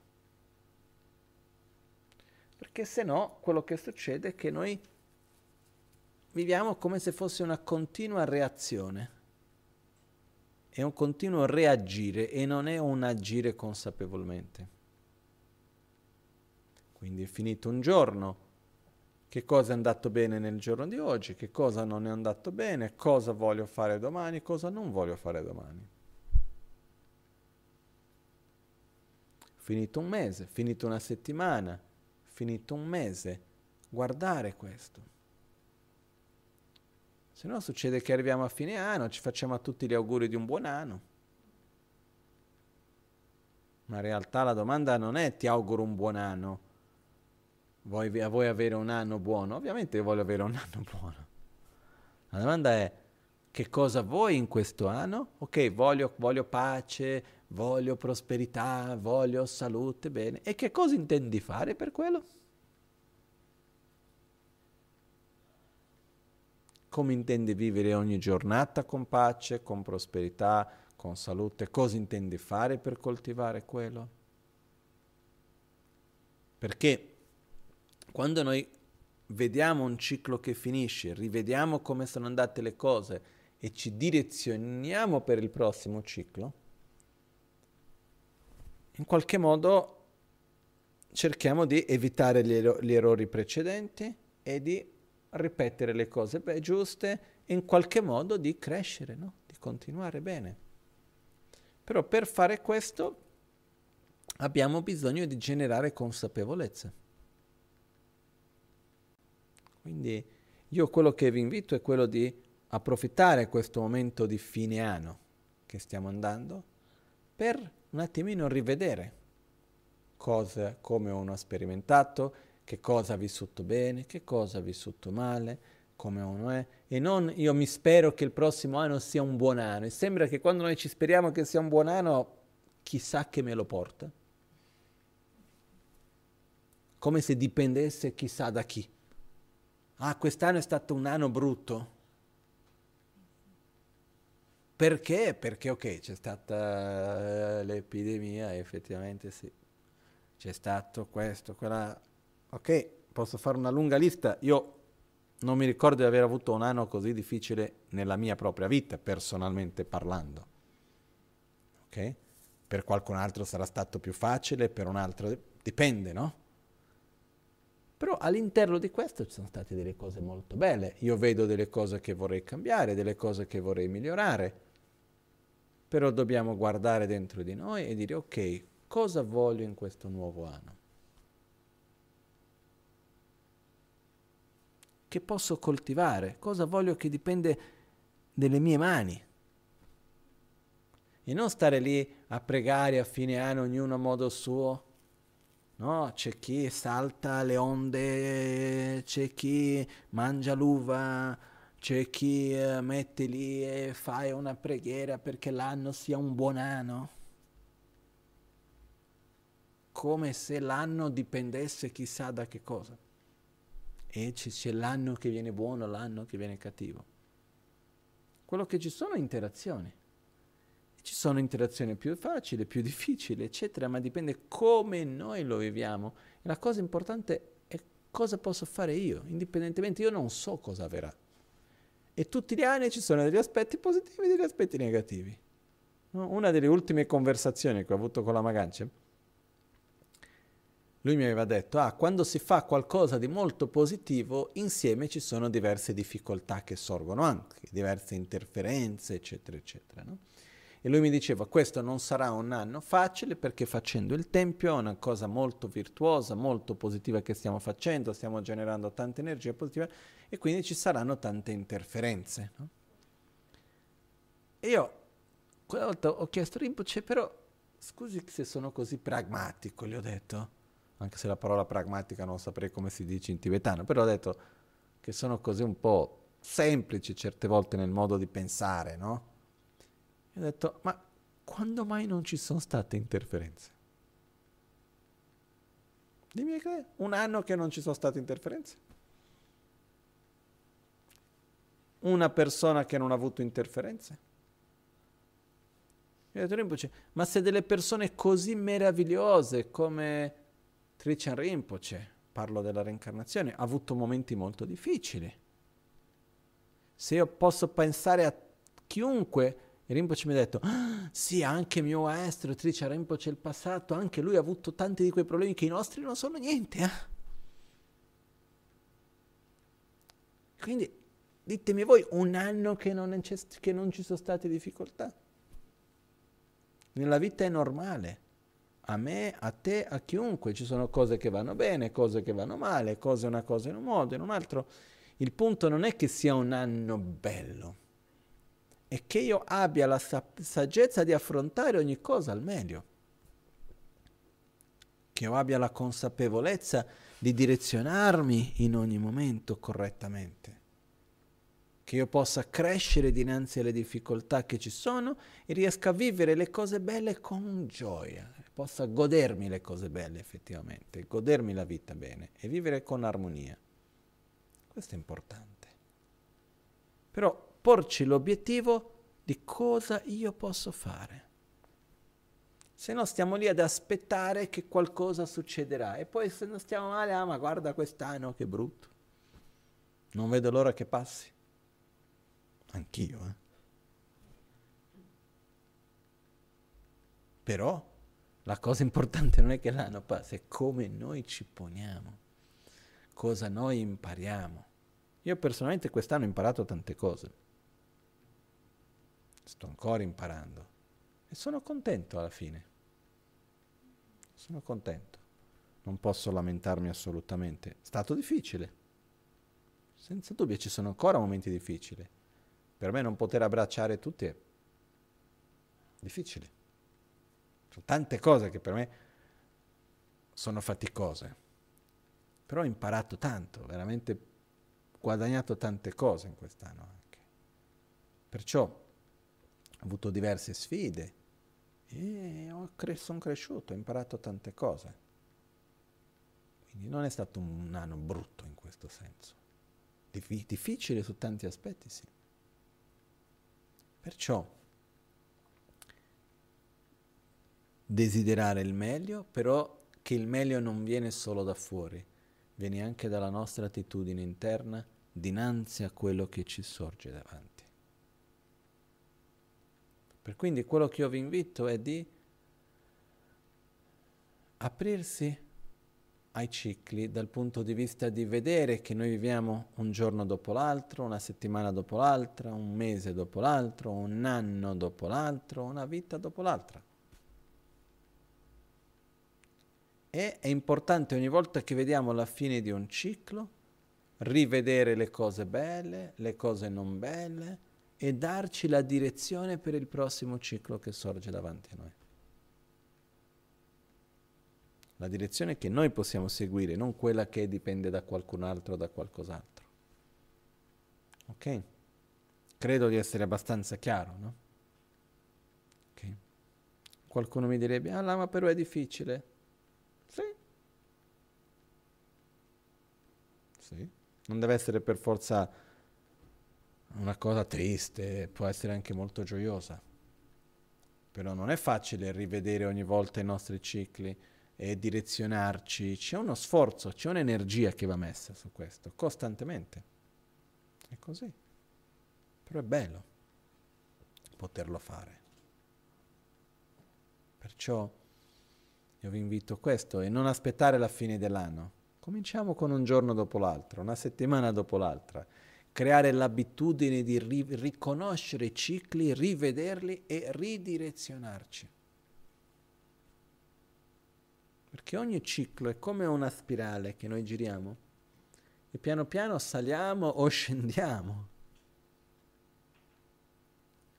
Perché se no quello che succede è che noi viviamo come se fosse una continua reazione, è un continuo reagire e non è un agire consapevolmente. Quindi è finito un giorno, che cosa è andato bene nel giorno di oggi, che cosa non è andato bene, cosa voglio fare domani, cosa non voglio fare domani. Finito un mese, finito una settimana, finito un mese, guardare questo. Se no succede che arriviamo a fine anno, ci facciamo a tutti gli auguri di un buon anno. Ma in realtà la domanda non è ti auguro un buon anno, Vuoi, vuoi avere un anno buono? Ovviamente io voglio avere un [laughs] anno buono. La domanda è che cosa vuoi in questo anno? Ok, voglio, voglio pace, voglio prosperità, voglio salute, bene. E che cosa intendi fare per quello? Come intendi vivere ogni giornata con pace, con prosperità, con salute? Cosa intendi fare per coltivare quello? Perché quando noi vediamo un ciclo che finisce, rivediamo come sono andate le cose e ci direzioniamo per il prossimo ciclo, in qualche modo cerchiamo di evitare gli, ero- gli errori precedenti e di ripetere le cose beh, giuste e in qualche modo di crescere, no? di continuare bene. Però per fare questo abbiamo bisogno di generare consapevolezza. Quindi io quello che vi invito è quello di approfittare questo momento di fine anno che stiamo andando per un attimino rivedere cosa, come uno ha sperimentato, che cosa ha vissuto bene, che cosa ha vissuto male, come uno è, e non io mi spero che il prossimo anno sia un buon anno. E sembra che quando noi ci speriamo che sia un buon anno, chissà che me lo porta. Come se dipendesse chissà da chi. Ah, quest'anno è stato un anno brutto. Perché? Perché ok, c'è stata uh, l'epidemia, effettivamente sì. C'è stato questo, quella... Ok, posso fare una lunga lista. Io non mi ricordo di aver avuto un anno così difficile nella mia propria vita, personalmente parlando. Ok? Per qualcun altro sarà stato più facile, per un altro dipende, no? Però all'interno di questo ci sono state delle cose molto belle. Io vedo delle cose che vorrei cambiare, delle cose che vorrei migliorare. Però dobbiamo guardare dentro di noi e dire ok, cosa voglio in questo nuovo anno? Che posso coltivare? Cosa voglio che dipende dalle mie mani? E non stare lì a pregare a fine anno ognuno a modo suo No, c'è chi salta le onde, c'è chi mangia l'uva, c'è chi eh, mette lì e fa una preghiera perché l'anno sia un buon anno. Come se l'anno dipendesse chissà da che cosa. E c'è l'anno che viene buono, l'anno che viene cattivo. Quello che ci sono è interazioni. Ci sono interazioni più facili, più difficili, eccetera, ma dipende come noi lo viviamo. La cosa importante è cosa posso fare io, indipendentemente, io non so cosa avverrà. E tutti gli anni ci sono degli aspetti positivi e degli aspetti negativi. No? Una delle ultime conversazioni che ho avuto con la Magancia, lui mi aveva detto, ah, quando si fa qualcosa di molto positivo, insieme ci sono diverse difficoltà che sorgono anche, diverse interferenze, eccetera, eccetera. No? E lui mi diceva, questo non sarà un anno facile perché facendo il Tempio è una cosa molto virtuosa, molto positiva che stiamo facendo, stiamo generando tanta energia positiva e quindi ci saranno tante interferenze. No? E io quella volta ho chiesto Rinpoche, però scusi se sono così pragmatico, gli ho detto, anche se la parola pragmatica non saprei come si dice in tibetano, però ho detto che sono così un po' semplici certe volte nel modo di pensare, no? E ho detto, ma quando mai non ci sono state interferenze? Dimmi che un anno che non ci sono state interferenze? Una persona che non ha avuto interferenze? E ho detto Rinpoche, ma se delle persone così meravigliose come Trichan Rinpoche, parlo della reincarnazione, ha avuto momenti molto difficili. Se io posso pensare a chiunque e Rinpoche mi ha detto, ah, sì, anche mio maestro Tricia Rinpoche il passato, anche lui ha avuto tanti di quei problemi che i nostri non sono niente. Eh? Quindi ditemi voi un anno che non, che non ci sono state difficoltà. Nella vita è normale. A me, a te, a chiunque ci sono cose che vanno bene, cose che vanno male, cose una cosa in un modo, in un altro. Il punto non è che sia un anno bello e che io abbia la saggezza di affrontare ogni cosa al meglio, che io abbia la consapevolezza di direzionarmi in ogni momento correttamente, che io possa crescere dinanzi alle difficoltà che ci sono e riesca a vivere le cose belle con gioia, possa godermi le cose belle effettivamente, godermi la vita bene e vivere con armonia. Questo è importante. Però porci l'obiettivo di cosa io posso fare. Se no stiamo lì ad aspettare che qualcosa succederà e poi se non stiamo male, ah ma guarda quest'anno che brutto. Non vedo l'ora che passi. Anch'io, eh. Però la cosa importante non è che l'anno passi, è come noi ci poniamo, cosa noi impariamo Io personalmente quest'anno ho imparato tante cose. Sto ancora imparando. E sono contento alla fine. Sono contento. Non posso lamentarmi assolutamente. È stato difficile. Senza dubbio ci sono ancora momenti difficili. Per me non poter abbracciare tutti è difficile. Sono tante cose che per me sono faticose. Però ho imparato tanto, veramente guadagnato tante cose in quest'anno anche. Perciò avuto diverse sfide e cre- sono cresciuto, ho imparato tante cose. Quindi non è stato un anno brutto in questo senso. Dif- difficile su tanti aspetti, sì. Perciò desiderare il meglio, però che il meglio non viene solo da fuori, viene anche dalla nostra attitudine interna dinanzi a quello che ci sorge davanti. Per quindi quello che io vi invito è di aprirsi ai cicli dal punto di vista di vedere che noi viviamo un giorno dopo l'altro, una settimana dopo l'altra, un mese dopo l'altro, un anno dopo l'altro, una vita dopo l'altra. E è importante ogni volta che vediamo la fine di un ciclo rivedere le cose belle, le cose non belle e darci la direzione per il prossimo ciclo che sorge davanti a noi. La direzione che noi possiamo seguire, non quella che dipende da qualcun altro o da qualcos'altro. Ok? Credo di essere abbastanza chiaro, no? Ok? Qualcuno mi direbbe, ah, ma però è difficile. Sì. Sì. Non deve essere per forza una cosa triste, può essere anche molto gioiosa. Però non è facile rivedere ogni volta i nostri cicli e direzionarci. C'è uno sforzo, c'è un'energia che va messa su questo, costantemente. È così. Però è bello poterlo fare. Perciò io vi invito a questo e non aspettare la fine dell'anno. Cominciamo con un giorno dopo l'altro, una settimana dopo l'altra. Creare l'abitudine di ri- riconoscere i cicli, rivederli e ridirezionarci. Perché ogni ciclo è come una spirale che noi giriamo e piano piano saliamo o scendiamo.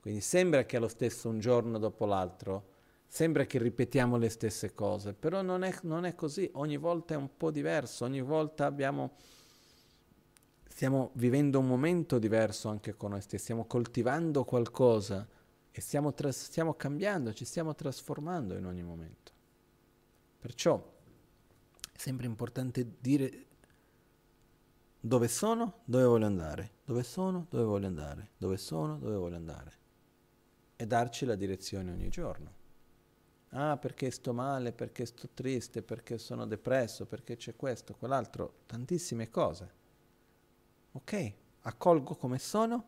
Quindi sembra che è lo stesso un giorno dopo l'altro, Sembra che ripetiamo le stesse cose, però non è, non è così, ogni volta è un po' diverso, ogni volta abbiamo, stiamo vivendo un momento diverso anche con noi stessi, stiamo coltivando qualcosa e stiamo, tras- stiamo cambiando, ci stiamo trasformando in ogni momento. Perciò è sempre importante dire dove sono, dove voglio andare, dove sono, dove voglio andare, dove sono, dove voglio andare e darci la direzione ogni giorno. Ah, perché sto male, perché sto triste, perché sono depresso, perché c'è questo, quell'altro, tantissime cose. Ok, accolgo come sono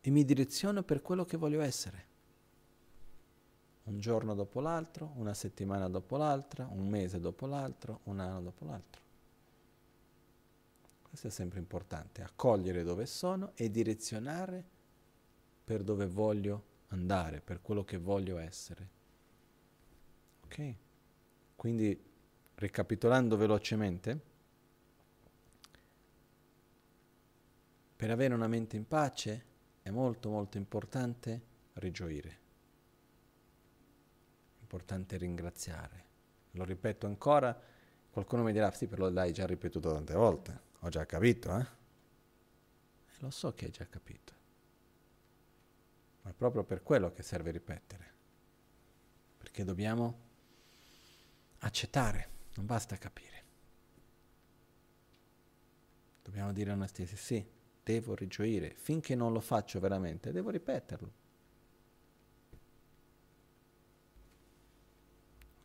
e mi direziono per quello che voglio essere. Un giorno dopo l'altro, una settimana dopo l'altra, un mese dopo l'altro, un anno dopo l'altro. Questo è sempre importante, accogliere dove sono e direzionare per dove voglio andare, per quello che voglio essere. Ok? Quindi, ricapitolando velocemente, per avere una mente in pace è molto molto importante rigioire, importante ringraziare. Lo ripeto ancora, qualcuno mi dirà, sì, però l'hai già ripetuto tante volte, ho già capito, eh? E lo so che hai già capito, ma è proprio per quello che serve ripetere, perché dobbiamo accettare, non basta capire. Dobbiamo dire a noi stessi, sì, devo rigioire, finché non lo faccio veramente, devo ripeterlo.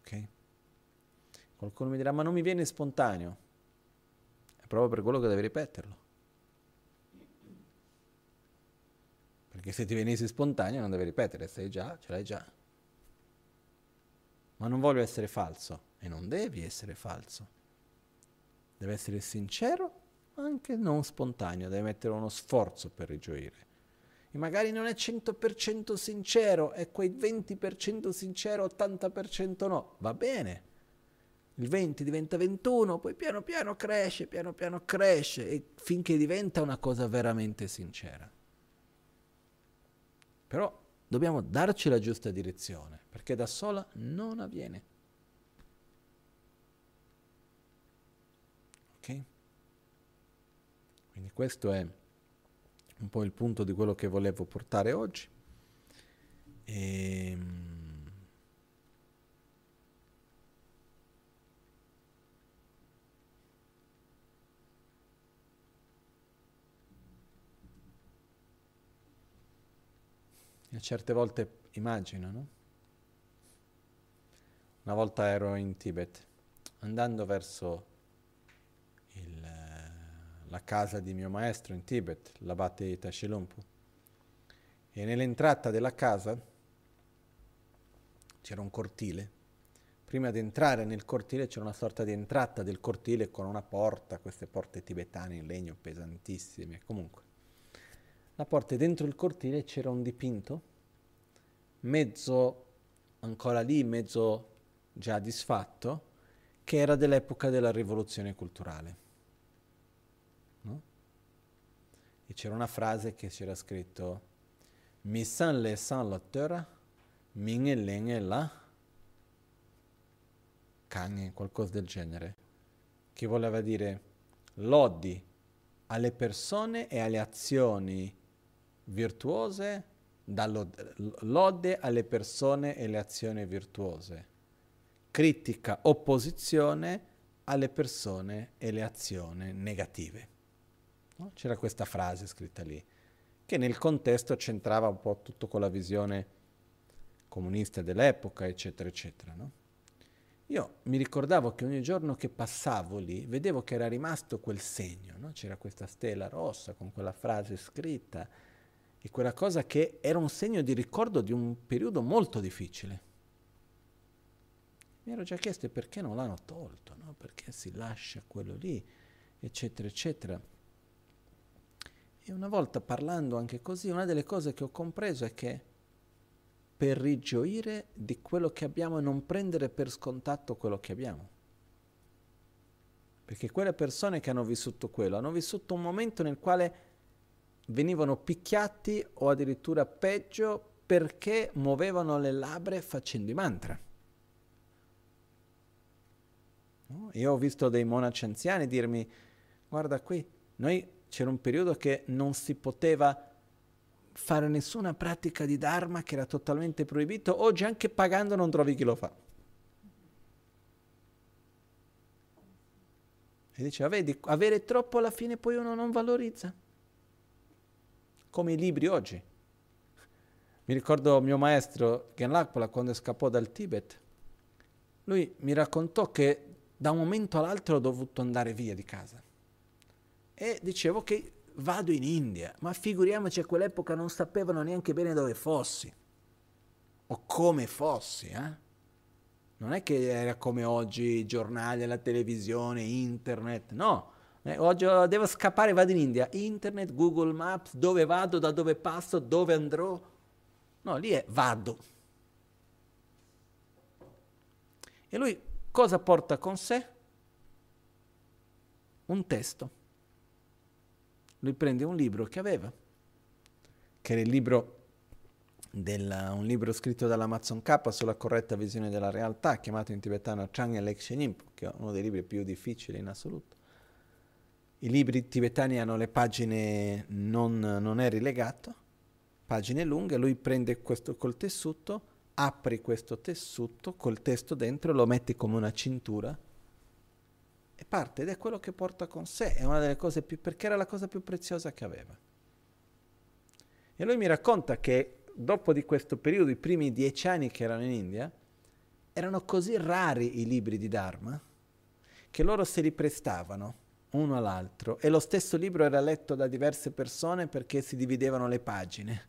Ok? Qualcuno mi dirà, ma non mi viene spontaneo. È proprio per quello che devi ripeterlo. Perché se ti venisse spontaneo non devi ripetere, sei già, ce l'hai già. Ma non voglio essere falso. E non devi essere falso. Deve essere sincero, anche non spontaneo, deve mettere uno sforzo per rigioire. E magari non è 100% sincero, è quei 20% sincero, 80% no, va bene. Il 20 diventa 21, poi piano piano cresce, piano piano cresce, e finché diventa una cosa veramente sincera. Però dobbiamo darci la giusta direzione, perché da sola non avviene. Ok? Quindi questo è un po' il punto di quello che volevo portare oggi. E, ehm, E certe volte immagino, no? Una volta ero in Tibet, andando verso il, la casa di mio maestro in Tibet, l'abate Tashilumpu, e nell'entrata della casa c'era un cortile. Prima di entrare nel cortile c'era una sorta di entrata del cortile con una porta, queste porte tibetane in legno pesantissime, comunque la porta e dentro il cortile c'era un dipinto, mezzo ancora lì, mezzo già disfatto, che era dell'epoca della rivoluzione culturale. No? E c'era una frase che c'era scritto Mi san le san la terra, min e la cange, qualcosa del genere, che voleva dire lodi alle persone e alle azioni virtuose, lode alle persone e alle azioni virtuose, critica, opposizione alle persone e le azioni negative. No? C'era questa frase scritta lì, che nel contesto c'entrava un po' tutto con la visione comunista dell'epoca, eccetera, eccetera. No? Io mi ricordavo che ogni giorno che passavo lì vedevo che era rimasto quel segno, no? c'era questa stella rossa con quella frase scritta e quella cosa che era un segno di ricordo di un periodo molto difficile. Mi ero già chiesto perché non l'hanno tolto, no? perché si lascia quello lì, eccetera, eccetera. E una volta parlando anche così, una delle cose che ho compreso è che per rigioire di quello che abbiamo e non prendere per scontato quello che abbiamo. Perché quelle persone che hanno vissuto quello hanno vissuto un momento nel quale venivano picchiati o addirittura peggio perché muovevano le labbra facendo i mantra. No? Io ho visto dei monaci anziani dirmi, guarda qui, noi c'era un periodo che non si poteva fare nessuna pratica di Dharma che era totalmente proibito, oggi anche pagando non trovi chi lo fa. E diceva, vedi, avere troppo alla fine poi uno non valorizza come i libri oggi. Mi ricordo mio maestro Genlakpala quando scappò dal Tibet, lui mi raccontò che da un momento all'altro ho dovuto andare via di casa. E dicevo che vado in India, ma figuriamoci a quell'epoca non sapevano neanche bene dove fossi o come fossi. Eh? Non è che era come oggi giornali, la televisione, internet, no eh, oggi devo scappare, vado in India. Internet, Google Maps, dove vado, da dove passo, dove andrò. No, lì è vado. E lui cosa porta con sé? Un testo. Lui prende un libro che aveva, che era il libro della, un libro scritto dall'Amazon K sulla corretta visione della realtà, chiamato in tibetano Chang Lekshenimpo, che è uno dei libri più difficili in assoluto. I libri tibetani hanno le pagine non, non è rilegato, pagine lunghe, lui prende questo col tessuto, apri questo tessuto col testo dentro, lo metti come una cintura e parte ed è quello che porta con sé, è una delle cose più, perché era la cosa più preziosa che aveva. E lui mi racconta che dopo di questo periodo, i primi dieci anni che erano in India, erano così rari i libri di Dharma che loro se li prestavano uno all'altro e lo stesso libro era letto da diverse persone perché si dividevano le pagine.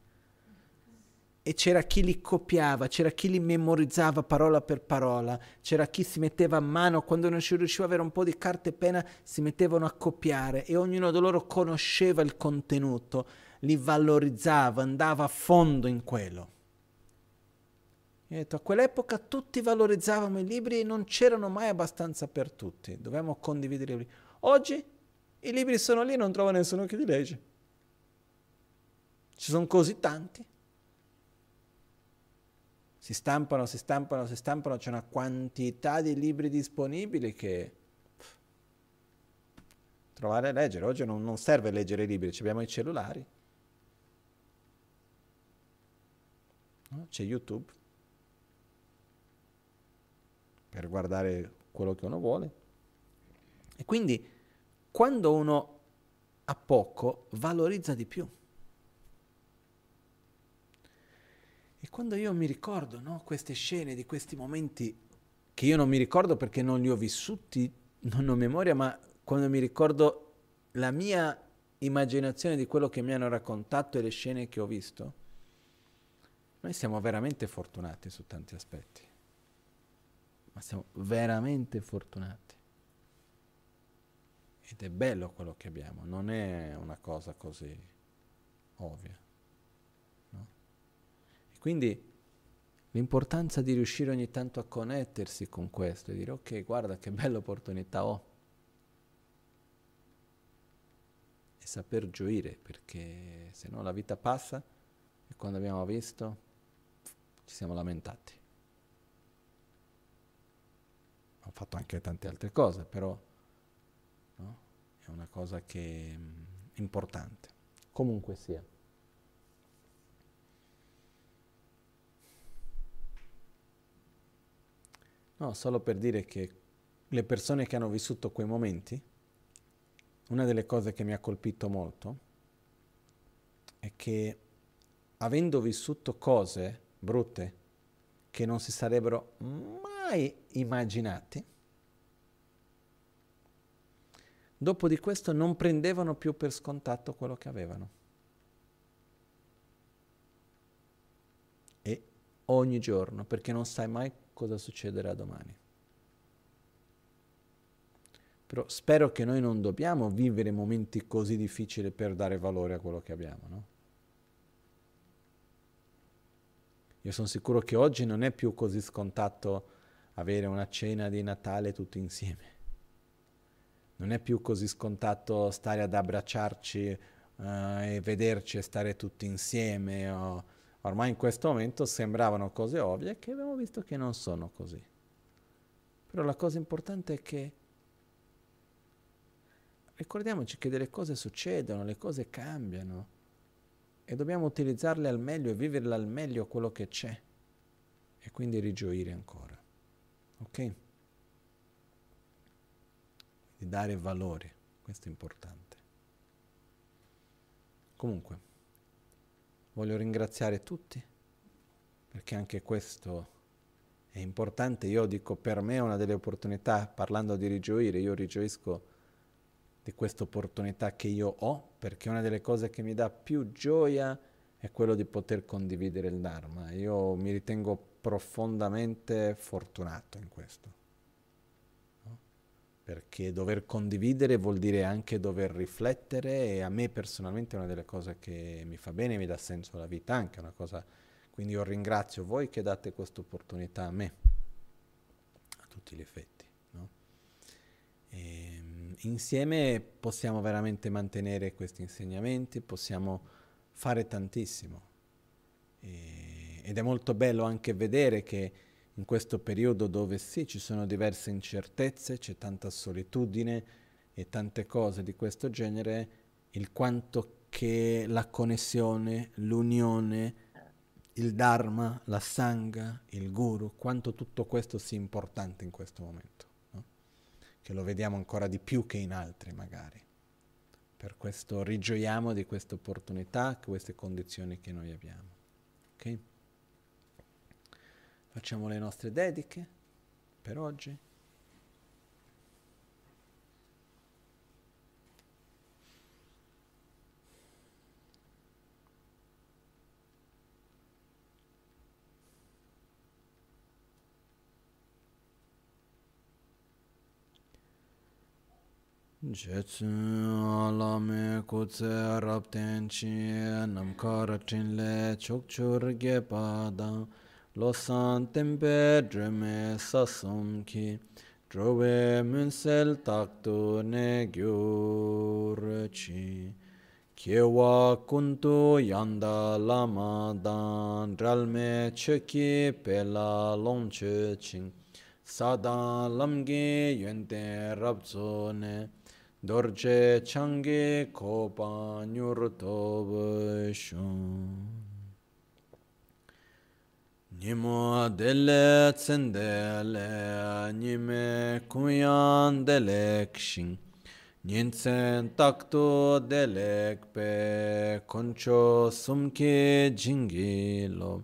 E c'era chi li copiava, c'era chi li memorizzava parola per parola, c'era chi si metteva a mano, quando non si riusciva ad avere un po' di carta e penna, si mettevano a copiare e ognuno di loro conosceva il contenuto, li valorizzava, andava a fondo in quello. Ho detto, a quell'epoca tutti valorizzavamo i libri e non c'erano mai abbastanza per tutti, dovevamo condividere i libri. Oggi i libri sono lì e non trova nessuno che li legge. Ci sono così tanti si stampano, si stampano, si stampano, c'è una quantità di libri disponibili che trovare a leggere. Oggi non, non serve leggere i libri, abbiamo i cellulari. C'è YouTube per guardare quello che uno vuole. E quindi quando uno ha poco, valorizza di più. Quando io mi ricordo no, queste scene, di questi momenti, che io non mi ricordo perché non li ho vissuti, non ho memoria, ma quando mi ricordo la mia immaginazione di quello che mi hanno raccontato e le scene che ho visto, noi siamo veramente fortunati su tanti aspetti. Ma siamo veramente fortunati. Ed è bello quello che abbiamo, non è una cosa così ovvia. Quindi l'importanza di riuscire ogni tanto a connettersi con questo e dire ok, guarda che bella opportunità ho. E saper gioire, perché se no la vita passa e quando abbiamo visto ci siamo lamentati. Ho fatto anche tante altre cose, però no? è una cosa che è mm, importante. Comunque sia. No, solo per dire che le persone che hanno vissuto quei momenti, una delle cose che mi ha colpito molto è che avendo vissuto cose brutte che non si sarebbero mai immaginate, dopo di questo non prendevano più per scontato quello che avevano. E ogni giorno, perché non sai mai cosa succederà domani. Però spero che noi non dobbiamo vivere momenti così difficili per dare valore a quello che abbiamo, no? Io sono sicuro che oggi non è più così scontato avere una cena di Natale tutti insieme. Non è più così scontato stare ad abbracciarci uh, e vederci e stare tutti insieme. O, Ormai in questo momento sembravano cose ovvie che abbiamo visto che non sono così. Però la cosa importante è che ricordiamoci che delle cose succedono, le cose cambiano e dobbiamo utilizzarle al meglio e viverle al meglio quello che c'è e quindi rigioire ancora. Ok? Di dare valore, questo è importante. Comunque. Voglio ringraziare tutti, perché anche questo è importante. Io dico, per me è una delle opportunità, parlando di rigioire, io rigioisco di questa opportunità che io ho, perché una delle cose che mi dà più gioia è quello di poter condividere il Dharma. Io mi ritengo profondamente fortunato in questo perché dover condividere vuol dire anche dover riflettere e a me personalmente è una delle cose che mi fa bene, mi dà senso alla vita anche, una cosa, quindi io ringrazio voi che date questa opportunità a me, a tutti gli effetti. No? E, ehm, insieme possiamo veramente mantenere questi insegnamenti, possiamo fare tantissimo e, ed è molto bello anche vedere che in questo periodo dove sì, ci sono diverse incertezze, c'è tanta solitudine e tante cose di questo genere, il quanto che la connessione, l'unione, il Dharma, la Sangha, il Guru, quanto tutto questo sia importante in questo momento, no? che lo vediamo ancora di più che in altri magari. Per questo rigioiamo di queste opportunità, queste condizioni che noi abbiamo. Okay? Facciamo le nostre dediche per oggi. Jetsu alame kutse rapten chi namkara chinle chukchur gepa dang pada losan tempe dreme sasum ki drove munsel taktu ne gyur chi Kiewa kuntu yanda lama dan dralme cheki pela longche ching sadan lamge yente rabzo ne dorje change kopa nyurto Nimo dele tsendele nime kuyan dele kshin Niensen takto delek pe koncho sumke jingilo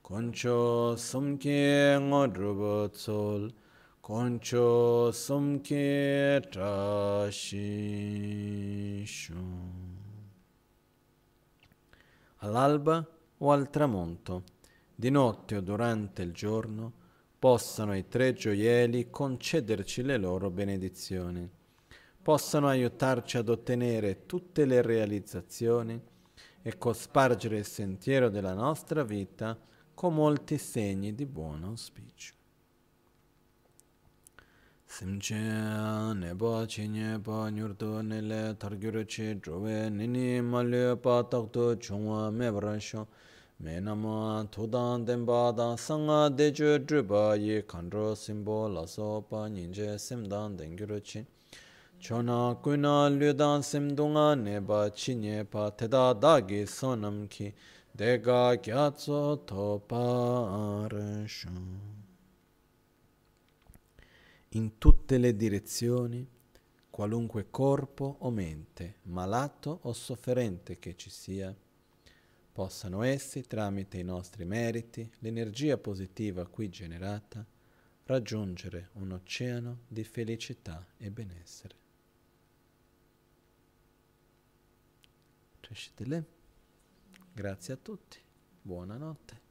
koncho sumke ngodrubo tsol koncho sumke trashishu all'alba o al tramonto di notte o durante il giorno possano i tre gioielli concederci le loro benedizioni possano aiutarci ad ottenere tutte le realizzazioni e cospargere il sentiero della nostra vita con molti segni di buon auspicio. Simche nebo chinye pa nyurdo nele targyuro chi drove nini malyo pa takto chungwa mebrasho me nama tudan denpa da sanga dejo drupa ye kandro simbo laso pa ninje simdan dengyuro chi chona kuna lyudan simdunga neba chinye pa teda dagi sonam ki. Dega gyatso to In tutte le direzioni, qualunque corpo o mente, malato o sofferente che ci sia, possano essi, tramite i nostri meriti, l'energia positiva qui generata, raggiungere un oceano di felicità e benessere. Grazie a tutti. Buonanotte.